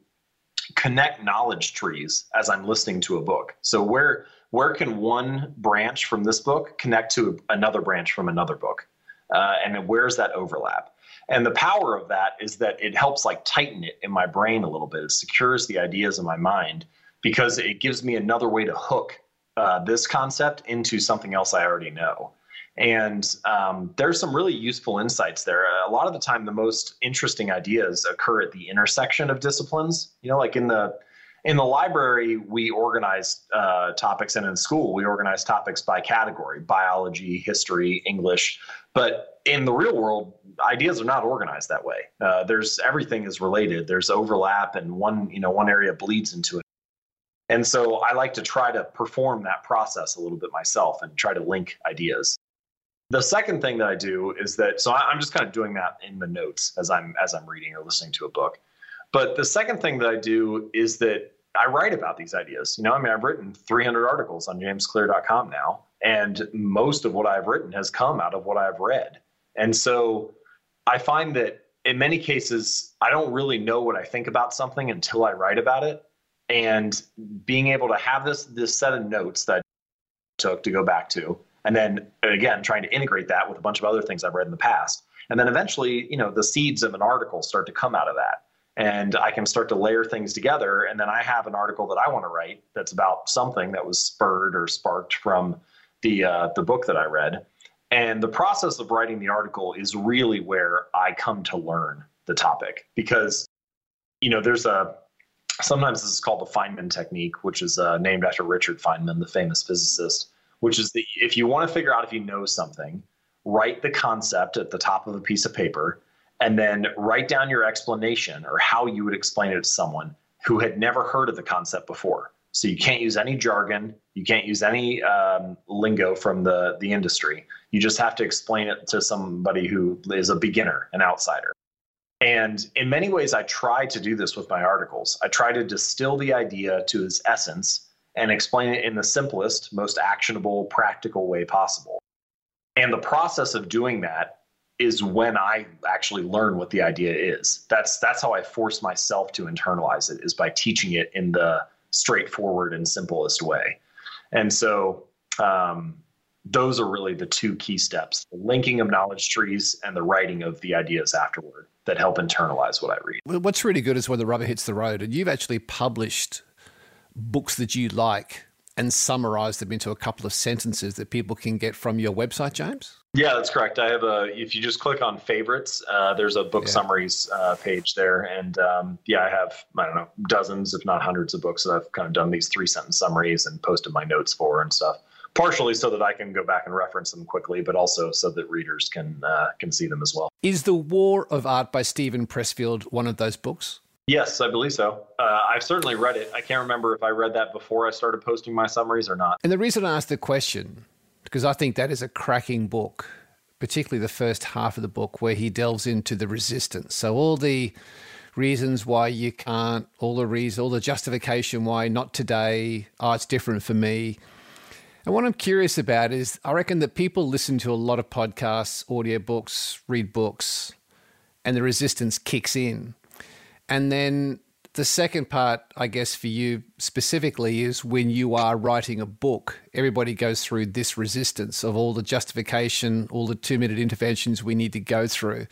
connect knowledge trees as I'm listening to a book. So where where can one branch from this book connect to another branch from another book? Uh, and where's that overlap? And the power of that is that it helps like tighten it in my brain a little bit. It secures the ideas in my mind because it gives me another way to hook uh, this concept into something else I already know. And um, there's some really useful insights there. A lot of the time, the most interesting ideas occur at the intersection of disciplines. You know, like in the in the library, we organize uh, topics, and in school, we organize topics by category biology, history, English. But in the real world, ideas are not organized that way. Uh, there's everything is related. There's overlap, and one you know one area bleeds into it. And so I like to try to perform that process a little bit myself and try to link ideas. The second thing that I do is that so I'm just kind of doing that in the notes as I'm as I'm reading or listening to a book. But the second thing that I do is that I write about these ideas. You know, I mean, I've written 300 articles on jamesclear.com now, and most of what I've written has come out of what I've read. And so I find that in many cases, I don't really know what I think about something until I write about it. And being able to have this this set of notes that I took to go back to, and then again trying to integrate that with a bunch of other things I've read in the past, and then eventually, you know, the seeds of an article start to come out of that and I can start to layer things together. And then I have an article that I want to write that's about something that was spurred or sparked from the uh, the book that I read. And the process of writing the article is really where I come to learn the topic because, you know, there's a sometimes this is called the Feynman technique, which is uh, named after Richard Feynman, the famous physicist. Which is the if you want to figure out if you know something, write the concept at the top of a piece of paper and then write down your explanation or how you would explain it to someone who had never heard of the concept before. So you can't use any jargon, you can't use any um, lingo from the the industry. You just have to explain it to somebody who is a beginner, an outsider. And in many ways, I try to do this with my articles. I try to distill the idea to its essence and explain it in the simplest, most actionable, practical way possible. And the process of doing that is when I actually learn what the idea is. That's that's how I force myself to internalize it is by teaching it in the straightforward and simplest way. And so um, those are really the two key steps: the linking of knowledge trees and the writing of the ideas afterward that help internalize what I read. What's really good is when the rubber hits the road, and you've actually published books that you like and summarized them into a couple of sentences that people can get from your website, James. Yeah, that's correct. I have a. If you just click on favorites, uh, there's a book yeah. summaries uh, page there, and um, yeah, I have I don't know dozens, if not hundreds, of books that I've kind of done these three sentence summaries and posted my notes for and stuff. Partially so that I can go back and reference them quickly, but also so that readers can uh, can see them as well. Is the War of Art by Steven Pressfield one of those books? Yes, I believe so. Uh, I've certainly read it. I can't remember if I read that before I started posting my summaries or not. And the reason I asked the question because I think that is a cracking book particularly the first half of the book, where he delves into the resistance. So all the reasons why you can't, all the reasons, all the justification why not today. Oh, it's different for me. And what I'm curious about is, I reckon that people listen to a lot of podcasts, audiobooks, read books, and the resistance kicks in. And then the second part, I guess, for you specifically is when you are writing a book, everybody goes through this resistance of all the justification, all the two minute interventions we need to go through.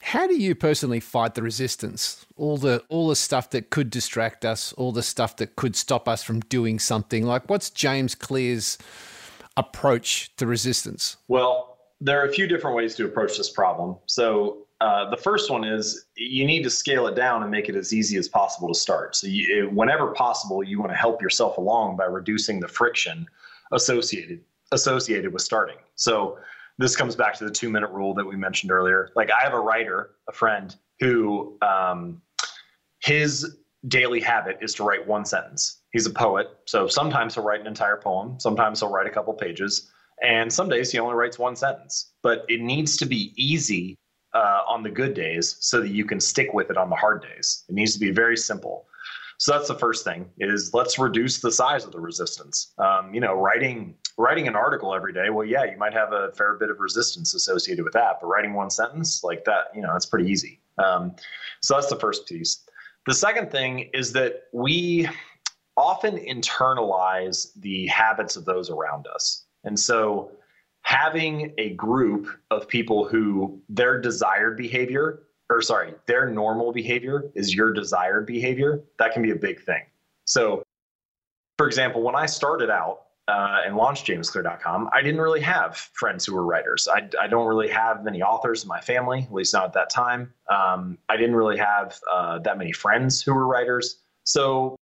How do you personally fight the resistance? All the all the stuff that could distract us, all the stuff that could stop us from doing something. Like what's James Clear's approach to resistance? Well, there are a few different ways to approach this problem. So uh, the first one is you need to scale it down and make it as easy as possible to start. So, you, whenever possible, you want to help yourself along by reducing the friction associated associated with starting. So, this comes back to the two minute rule that we mentioned earlier. Like, I have a writer, a friend, who um, his daily habit is to write one sentence. He's a poet, so sometimes he'll write an entire poem, sometimes he'll write a couple pages, and some days he only writes one sentence. But it needs to be easy uh, on the good days so that you can stick with it on the hard days. It needs to be very simple. So that's the first thing is let's reduce the size of the resistance. Um, you know, writing writing an article every day. Well, yeah, you might have a fair bit of resistance associated with that, but writing one sentence like that, you know, that's pretty easy. Um, so that's the first piece. The second thing is that we often internalize the habits of those around us, and so having a group of people who their desired behavior or sorry their normal behavior is your desired behavior that can be a big thing. So for example when i started out uh, and launched jamesclear.com i didn't really have friends who were writers. I, I, don't really have many authors in my family at least not at that time. Um, i didn't really have uh, that many friends who were writers. So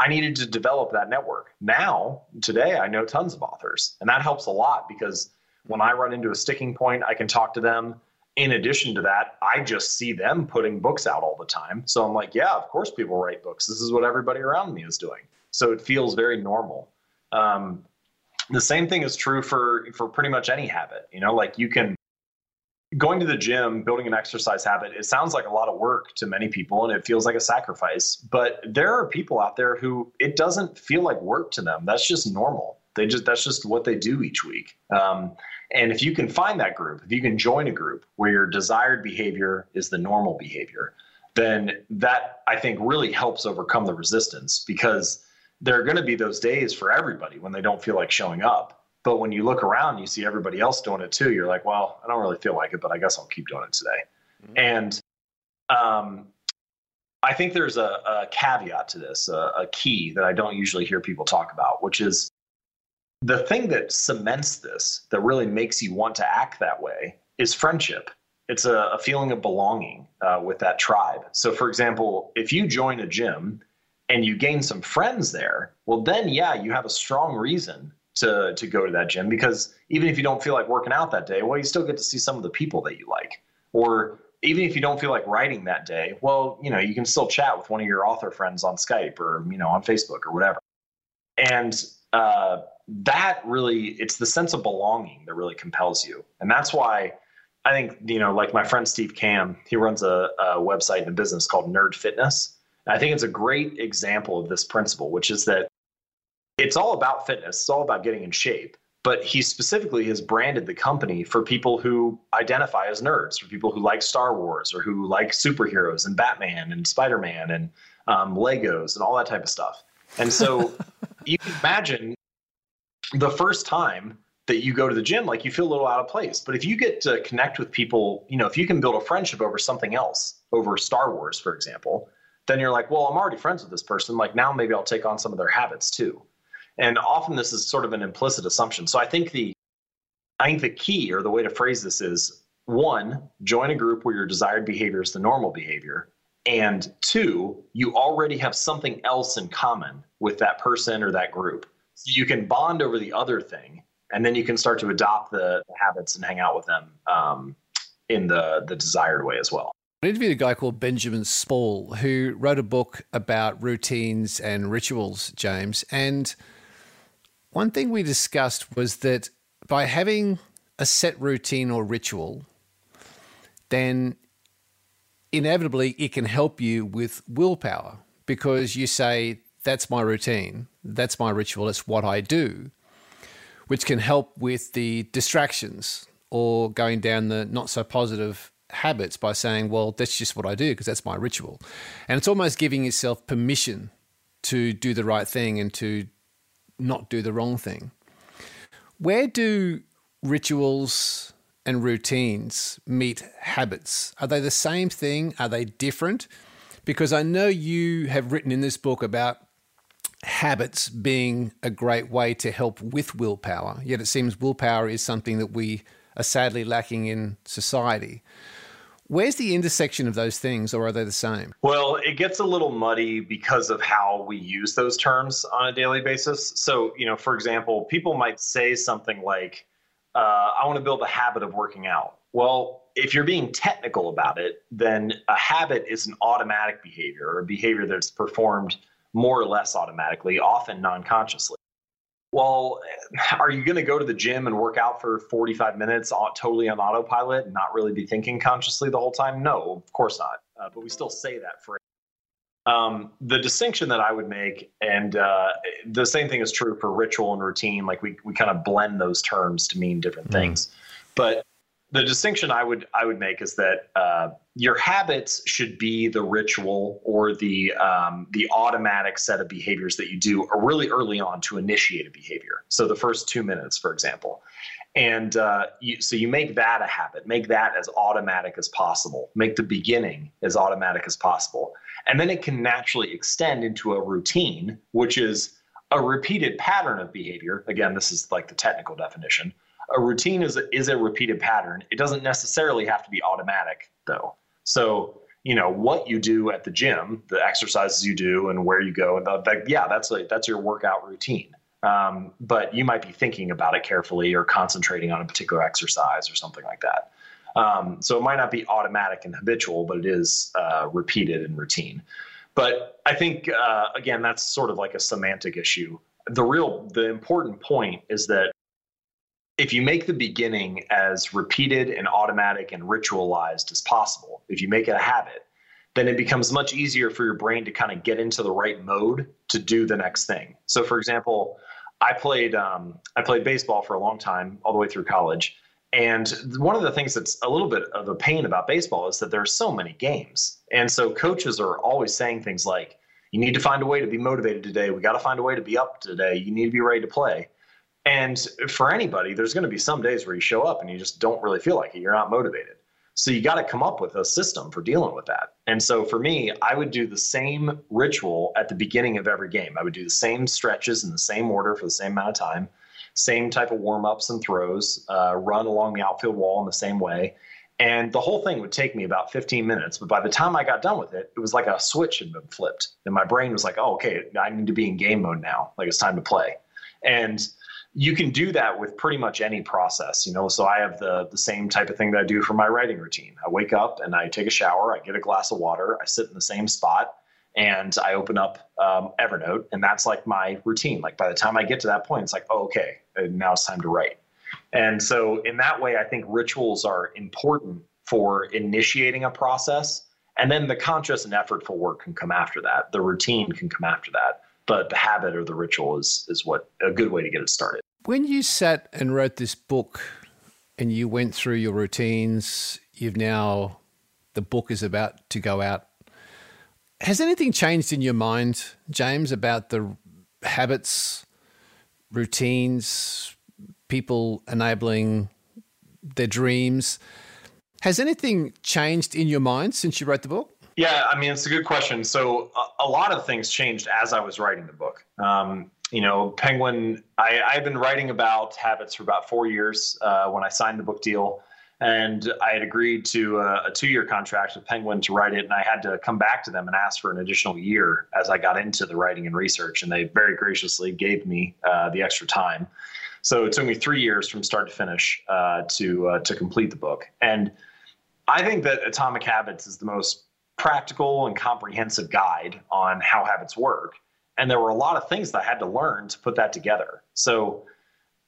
I needed to develop that network. Now, today, I know tons of authors, and that helps a lot because when I run into a sticking point, I can talk to them. In addition to that, I just see them putting books out all the time. So I'm like, yeah, of course people write books. This is what everybody around me is doing. So it feels very normal. Um, the same thing is true for for pretty much any habit. You know, like you can going to the gym, building an exercise habit, it sounds like a lot of work to many people and it feels like a sacrifice. But there are people out there who it doesn't feel like work to them. That's just normal. They just that's just what they do each week. Um, and if you can find that group, if you can join a group where your desired behavior is the normal behavior, then that I think really helps overcome the resistance because there are going to be those days for everybody when they don't feel like showing up but when you look around, you see everybody else doing it too. You're like, well, I don't really feel like it, but I guess I'll keep doing it today. Mm-hmm. And um, I think there's a, a caveat to this, a, a key that I don't usually hear people talk about, which is the thing that cements this, that really makes you want to act that way, is friendship. It's a, a feeling of belonging uh, with that tribe. So, for example, if you join a gym and you gain some friends there, well, then yeah, you have a strong reason to to go to that gym because even if you don't feel like working out that day, well, you still get to see some of the people that you like. Or even if you don't feel like writing that day, well, you know, you can still chat with one of your author friends on Skype or you know on Facebook or whatever. And uh, that really, it's the sense of belonging that really compels you, and that's why I think you know, like my friend Steve Kamb, he runs a, a website and a business called Nerd Fitness. And I think it's a great example of this principle, which is that it's all about fitness. It's all about getting in shape. But he specifically has branded the company for people who identify as nerds, for people who like Star Wars or who like superheroes and Batman and Spider Man and um, Legos and all that type of stuff. And so you can imagine the first time that you go to the gym, like you feel a little out of place. But if you get to connect with people, you know, if you can build a friendship over something else, over Star Wars, for example, then you're like, well, I'm already friends with this person. Like now maybe I'll take on some of their habits too. And often this is sort of an implicit assumption. So I think the I think the key or the way to phrase this is one, join a group where your desired behavior is the normal behavior. And two, you already have something else in common with that person or that group. So you can bond over the other thing, and then you can start to adopt the, habits and hang out with them um, in the, the desired way as well. I interviewed a guy called Benjamin Spall who wrote a book about routines and rituals, James. And one thing we discussed was that by having a set routine or ritual, then inevitably it can help you with willpower because you say, That's my routine, that's my ritual, it's what I do, which can help with the distractions or going down the not so positive habits by saying, Well, that's just what I do because that's my ritual. And it's almost giving yourself permission to do the right thing and to not do the wrong thing. Where do rituals and routines meet habits? Are they the same thing? Are they different? Because I know you have written in this book about habits being a great way to help with willpower, yet it seems willpower is something that we are sadly lacking in society. Where's the intersection of those things, or are they the same? Well, it gets a little muddy because of how we use those terms on a daily basis. So, you know, for example, people might say something like, uh, I want to build a habit of working out. Well, if you're being technical about it, then a habit is an automatic behavior or a behavior that's performed more or less automatically, often non consciously well, are you going to go to the gym and work out for 45 minutes totally on autopilot and not really be thinking consciously the whole time? No, of course not. Uh, but we still say that for um, the distinction that I would make, and uh, the same thing is true for ritual and routine. Like we we kind of blend those terms to mean different mm. things. But the distinction I would I would make is that uh, your habits should be the ritual or the um, the automatic set of behaviors that you do really early on to initiate a behavior. So the first two minutes, for example, and uh, you, so you make that a habit. Make that as automatic as possible. Make the beginning as automatic as possible, and then it can naturally extend into a routine, which is a repeated pattern of behavior. Again, this is like the technical definition a routine is a, is a repeated pattern. It doesn't necessarily have to be automatic though. So you know what you do at the gym, the exercises you do, and where you go, and the, yeah, that's like that's your workout routine. Um, but you might be thinking about it carefully or concentrating on a particular exercise or something like that. Um, so it might not be automatic and habitual, but it is uh, repeated and routine. But I think uh, again, that's sort of like a semantic issue. The real, the important point is that if you make the beginning as repeated and automatic and ritualized as possible, if you make it a habit, then it becomes much easier for your brain to kind of get into the right mode to do the next thing. So, for example, I played um, I played baseball for a long time, all the way through college. And one of the things that's a little bit of a pain about baseball is that there are so many games, and so coaches are always saying things like, "You need to find a way to be motivated today. We got to find a way to be up today. You need to be ready to play." And for anybody, there's going to be some days where you show up and you just don't really feel like it. You're not motivated. So you got to come up with a system for dealing with that. And so for me, I would do the same ritual at the beginning of every game. I would do the same stretches in the same order for the same amount of time, same type of warm ups and throws, uh, run along the outfield wall in the same way. And the whole thing would take me about 15 minutes. But by the time I got done with it, it was like a switch had been flipped. And my brain was like, oh, okay, I need to be in game mode now. Like it's time to play. And you can do that with pretty much any process you know? So i have the the same type of thing that i do for my writing routine. I wake up and i take a shower i get a glass of water i sit in the same spot and i open up um, evernote and that's like my routine. Like by the time i get to that point it's like oh, okay now it's time to write. And so in that way i think rituals are important for initiating a process and then the conscious and effortful work can come after that. The routine can come after that but the habit or the ritual is is what a good way to get it started. When you sat and wrote this book and you went through your routines, you've now the book is about to go out. Has anything changed in your mind, James, about the habits, routines, people enabling their dreams? Has anything changed in your mind since you wrote the book? Yeah, I mean, it's a good question. So, a, a lot of things changed as I was writing the book. Um, you know, Penguin, I, I've been writing about habits for about four years uh, when I signed the book deal. And I had agreed to a, a two year contract with Penguin to write it. And I had to come back to them and ask for an additional year as I got into the writing and research. And they very graciously gave me uh, the extra time. So it took me three years from start to finish uh, to uh, to complete the book. And I think that Atomic Habits is the most practical and comprehensive guide on how habits work. And there were a lot of things that I had to learn to put that together. So,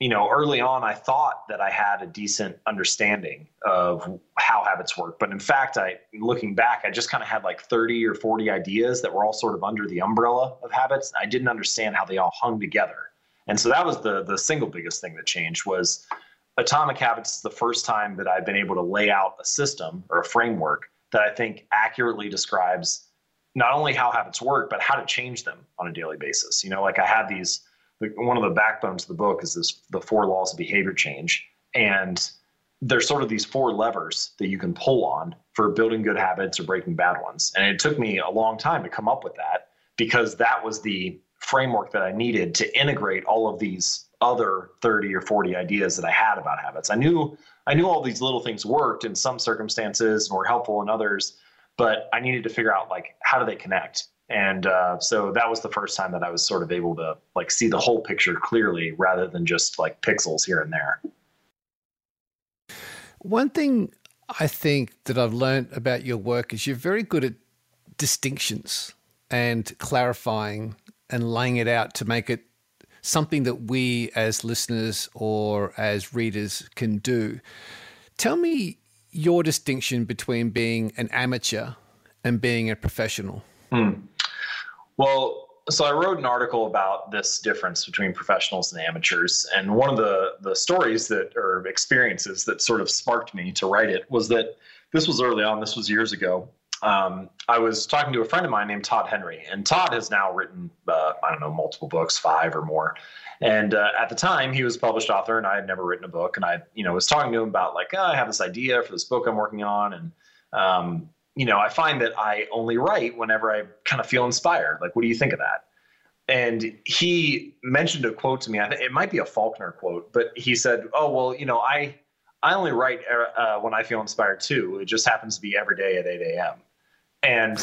you know, early on, I thought that I had a decent understanding of how habits work. But in fact, I, looking back, I just kind of had like 30 or 40 ideas that were all sort of under the umbrella of habits. I didn't understand how they all hung together. And so that was the, the single biggest thing that changed was Atomic Habits is the first time that I've been able to lay out a system or a framework that I think accurately describes not only how habits work, but how to change them on a daily basis. You know, like I had these, one of the backbones of the book is this the four laws of behavior change. And there's sort of these four levers that you can pull on for building good habits or breaking bad ones. And it took me a long time to come up with that because that was the framework that I needed to integrate all of these other 30 or 40 ideas that I had about habits. I knew I knew all these little things worked in some circumstances and were helpful in others, but I needed to figure out like how do they connect. And uh, so that was the first time that I was sort of able to like see the whole picture clearly rather than just like pixels here and there. One thing I think that I've learned about your work is you're very good at distinctions and clarifying and laying it out to make it something that we as listeners or as readers can do. Tell me your distinction between being an amateur and being a professional. Hmm. Well, so I wrote an article about this difference between professionals and amateurs, and one of the the stories that or experiences that sort of sparked me to write it was that this was early on. This was years ago, um, I was talking to a friend of mine named Todd Henry, and Todd has now written, uh, I don't know, multiple books, five or more. And uh, at the time, he was a published author, and I had never written a book. And I, you know, was talking to him about like, oh, I have this idea for this book I'm working on, and um, you know, I find that I only write whenever I kind of feel inspired. Like, what do you think of that? And he mentioned a quote to me. I think it might be a Faulkner quote, but he said, "Oh, well, you know, I I only write uh, when I feel inspired too. It just happens to be every day at 8 a.m." And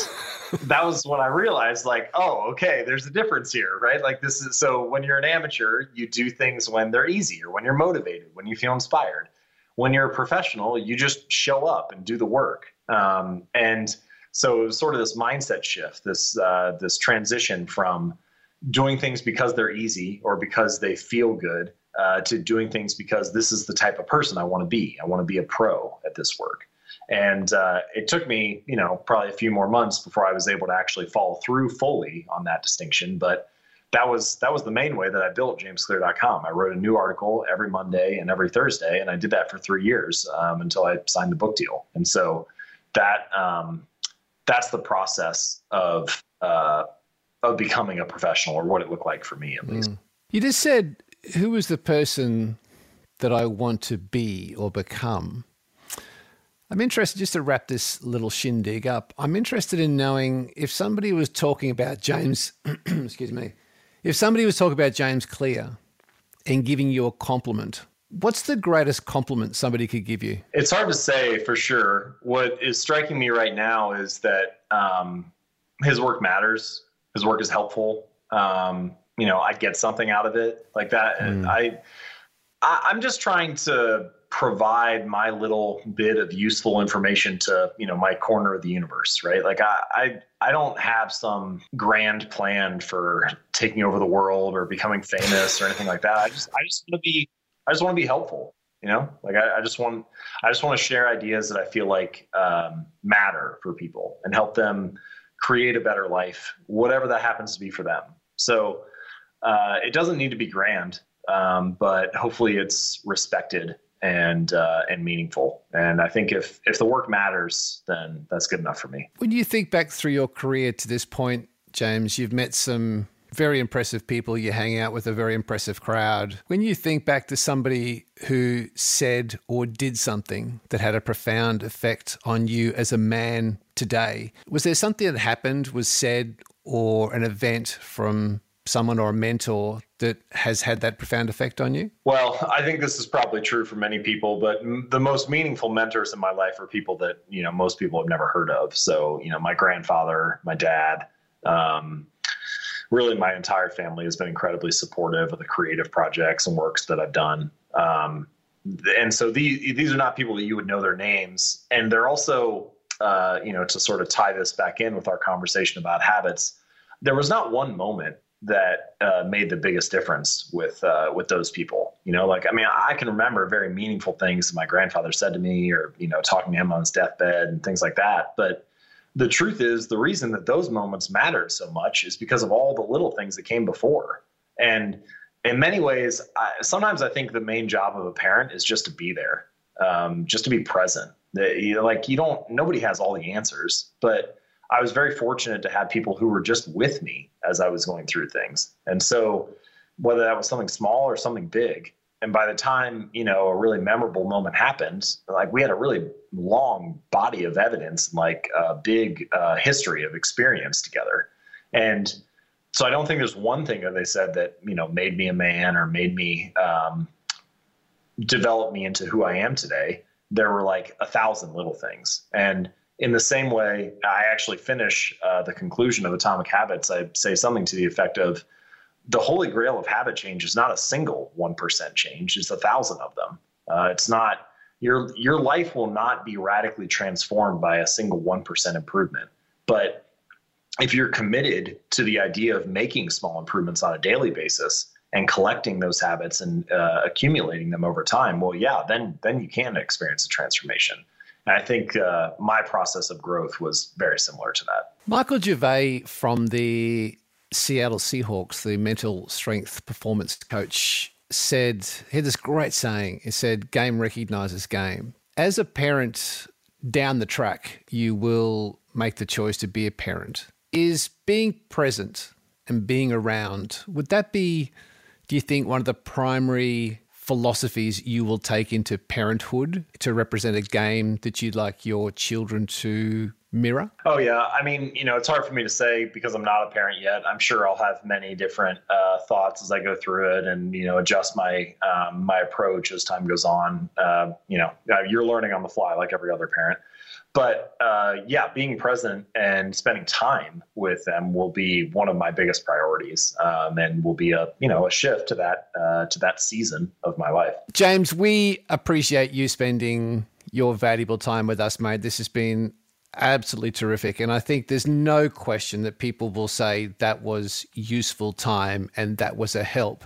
that was when I realized, like, oh, okay, there's a difference here, right? Like, this is so when you're an amateur, you do things when they're easy or when you're motivated, when you feel inspired. When you're a professional, you just show up and do the work. Um, and so it was sort of this mindset shift, this uh, this transition from doing things because they're easy or because they feel good uh, to doing things because this is the type of person I want to be. I want to be a pro at this work. And uh, it took me, you know, probably a few more months before I was able to actually follow through fully on that distinction. But that was that was the main way that I built JamesClear.com. I wrote a new article every Monday and every Thursday, and I did that for three years um, until I signed the book deal. And so that um, that's the process of uh, of becoming a professional, or what it looked like for me at least. Mm. You just said, "Who is the person that I want to be or become?" I'm interested just to wrap this little shindig up. I'm interested in knowing if somebody was talking about James, excuse me, if somebody was talking about James Clear and giving you a compliment, what's the greatest compliment somebody could give you? It's hard to say for sure. What is striking me right now is that um, his work matters. His work is helpful. Um, you know, I get something out of it like that. And Hmm. I, I, I'm just trying to provide my little bit of useful information to you know my corner of the universe right? Like I, I i don't have some grand plan for taking over the world or becoming famous or anything like that. I just i just want to be i just want to be helpful you know? Like I, I just want i just want to share ideas that i feel like um, matter for people and help them create a better life whatever that happens to be for them. So uh, it doesn't need to be grand um, but hopefully it's respected and uh, and meaningful. And I think if if the work matters, then that's good enough for me. When you think back through your career to this point, James, you've met some very impressive people. You hang out with a very impressive crowd. When you think back to somebody who said or did something that had a profound effect on you as a man today, was there something that happened, was said, or an event from someone or a mentor that has had that profound effect on you? Well, I think this is probably true for many people, but m- the most meaningful mentors in my life are people that, you know, most people have never heard of. So, you know, my grandfather, my dad, um, really my entire family has been incredibly supportive of the creative projects and works that I've done. Um, and so these, these are not people that you would know their names. And they're also, uh, you know, to sort of tie this back in with our conversation about habits, there was not one moment that uh, made the biggest difference with uh, with those people. You know, like I mean, I can remember very meaningful things my grandfather said to me, or you know, talking to him on his deathbed and things like that. But the truth is, the reason that those moments mattered so much is because of all the little things that came before. And in many ways, I, sometimes I think the main job of a parent is just to be there, um, just to be present. That you know, like you don't, nobody has all the answers, but I was very fortunate to have people who were just with me as I was going through things. And so, whether that was something small or something big, and by the time you know a really memorable moment happened, like we had a really long body of evidence, like a big uh, history of experience together, and so I don't think there's one thing that they said that you know made me a man or made me um, develop me into who I am today. There were like a thousand little things, and in the same way, I actually finish uh, the conclusion of Atomic Habits. I say something to the effect of the holy grail of habit change is not a single 1% change, it's a thousand of them. Uh, it's not your your life will not be radically transformed by a single 1% improvement. But if you're committed to the idea of making small improvements on a daily basis and collecting those habits and uh, accumulating them over time, well, yeah, then then you can experience a transformation. And I think uh, my process of growth was very similar to that. Michael Gervais from the Seattle Seahawks, the mental strength performance coach, said, he had this great saying. He said, game recognizes game. As a parent down the track, you will make the choice to be a parent. Is being present and being around, would that be, do you think, one of the primary philosophies you will take into parenthood to represent a game that you'd like your children to mirror? Oh yeah, I mean, you know, it's hard for me to say because I'm not a parent yet. I'm sure I'll have many different uh, thoughts as I go through it, and you know, adjust my um, my approach as time goes on. Uh, you know, uh, you're learning on the fly like every other parent. But uh, yeah, being present and spending time with them will be one of my biggest priorities, um, and will be a you know a shift to that uh, to that season of my life. James, we appreciate you spending your valuable time with us, mate. This has been absolutely terrific. And I think there's no question that people will say that was useful time and that was a help.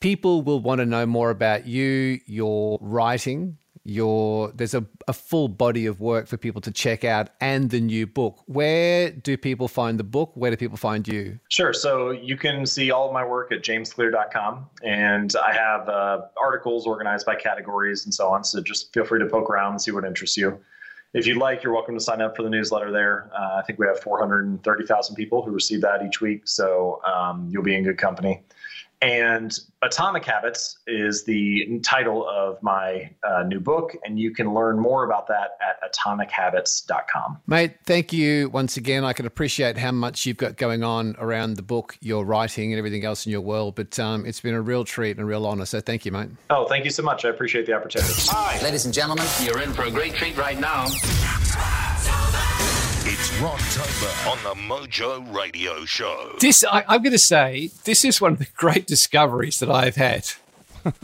People will want to know more about you, your writing, your there's a, a full body of work for people to check out and the new book. Where do people find the book? Where do people find you? Sure. So you can see all of my work at jamesclear.com. And I have uh, articles organized by categories and so on. So just feel free to poke around and see what interests you if you'd like, you're welcome to sign up for the newsletter there. Uh, I think we have 430,000 people who receive that each week, so um, you'll be in good company. And Atomic Habits is the title of my uh, new book, and you can learn more about that at atomichabits.com. Mate, thank you once again. I can appreciate how much you've got going on around the book, your writing, and everything else in your world, but um, it's been a real treat and a real honor. So thank you, mate. Oh, thank you so much. I appreciate the opportunity. Hi. Ladies and gentlemen, you're in for a great treat right now. It's Rocktober on the Mojo Radio Show. This, I, I'm going to say, this is one of the great discoveries that I've had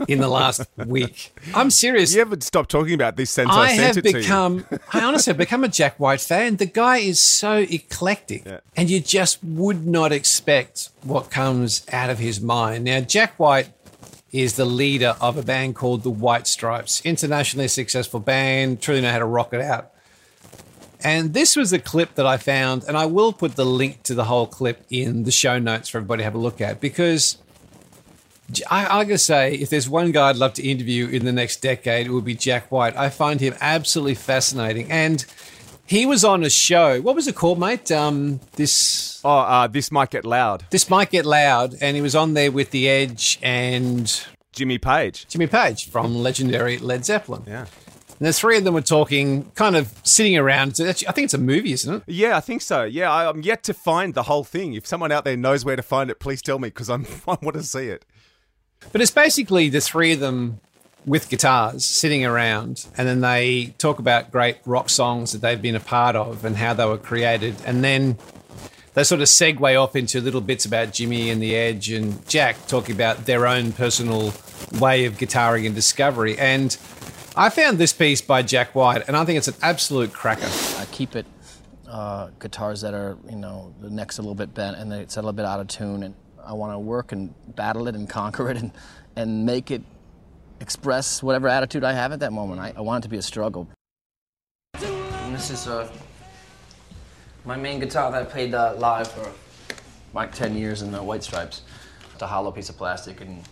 in the last week. I'm serious. You haven't stopped talking about this since I, I, sent have it to become, I honestly have become a Jack White fan. The guy is so eclectic, and you just would not expect what comes out of his mind. Now, Jack White is the leader of a band called the White Stripes, internationally successful band, truly know how to rock it out. And this was a clip that I found, and I will put the link to the whole clip in the show notes for everybody to have a look at because I, I gotta say, if there's one guy I'd love to interview in the next decade, it would be Jack White. I find him absolutely fascinating. And he was on a show. What was it called, mate? Um, this. Oh, uh, this might get loud. This might get loud, and he was on there with the Edge and Jimmy Page. Jimmy Page from legendary Led Zeppelin. Yeah. And the three of them were talking, kind of sitting around. I think it's a movie, isn't it? Yeah, I think so. Yeah, I, I'm yet to find the whole thing. If someone out there knows where to find it, please tell me because I want to see it. But it's basically the three of them with guitars sitting around, and then they talk about great rock songs that they've been a part of and how they were created, and then they sort of segue off into little bits about Jimmy and the Edge and Jack talking about their own personal way of guitaring and discovery. And I found this piece by Jack White, and I think it's an absolute cracker. I keep it uh, guitars that are, you know, the neck's a little bit bent and it's a little bit out of tune, and I want to work and battle it and conquer it and, and make it express whatever attitude I have at that moment. I, I want it to be a struggle. And this is uh, my main guitar that I played uh, live for like 10 years in the White Stripes. It's a hollow piece of plastic, and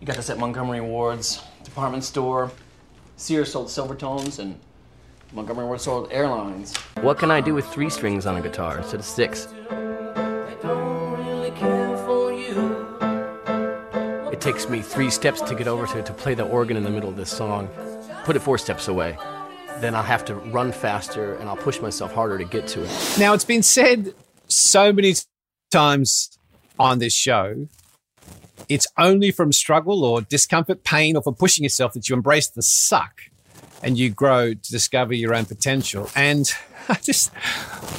you got this at Montgomery Ward's department store. Sears sold Silvertones, and Montgomery Ward sold Airlines. What can I do with three strings on a guitar instead of six? It takes me three steps to get over to, to play the organ in the middle of this song. Put it four steps away. Then I'll have to run faster and I'll push myself harder to get to it. Now, it's been said so many times on this show it's only from struggle or discomfort, pain, or from pushing yourself that you embrace the suck and you grow to discover your own potential. And I just,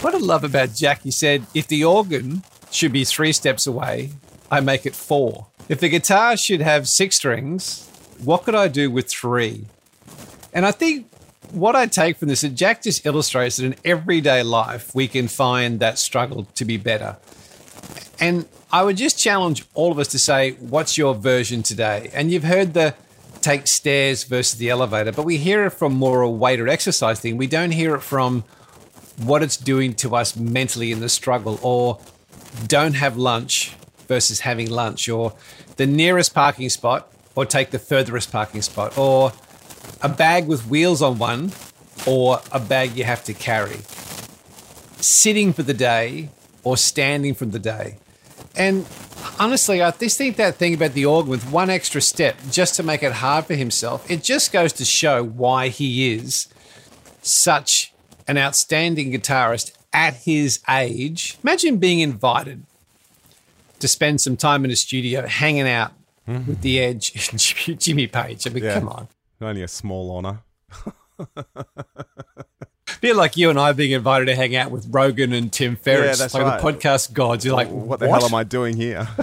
what I love about Jack, he said, if the organ should be three steps away, I make it four. If the guitar should have six strings, what could I do with three? And I think what I take from this is Jack just illustrates that in everyday life, we can find that struggle to be better. And I would just challenge all of us to say, what's your version today? And you've heard the take stairs versus the elevator, but we hear it from more a weight or exercise thing. We don't hear it from what it's doing to us mentally in the struggle, or don't have lunch versus having lunch, or the nearest parking spot, or take the furthest parking spot, or a bag with wheels on one, or a bag you have to carry. Sitting for the day or standing from the day. And honestly, I just think that thing about the organ with one extra step just to make it hard for himself, it just goes to show why he is such an outstanding guitarist at his age. Imagine being invited to spend some time in a studio hanging out mm-hmm. with the Edge and Jimmy Page. I mean, Yeah. come on. Only a small honor. Be like you and I being invited to hang out with Rogan and Tim Ferriss, Yeah, that's like right. the podcast gods. You're like, what the hell am I doing here?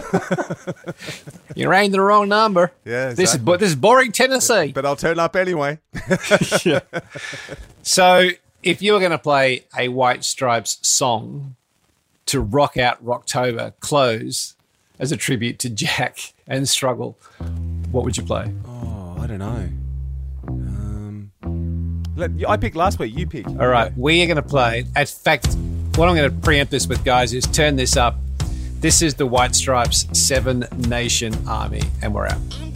You rang the wrong number. Yeah, This is but this is boring Tennessee. but I'll turn up anyway. So, if you were going to play a White Stripes song to rock out Rocktober, close as a tribute to Jack and Struggle, what would you play? Oh, I don't know. Um, let, I picked last week. You pick. All right, we are going to play. In fact, what I'm going to preempt this with, guys, is turn this up. This is the White Stripes Seven Nation Army, and we're out.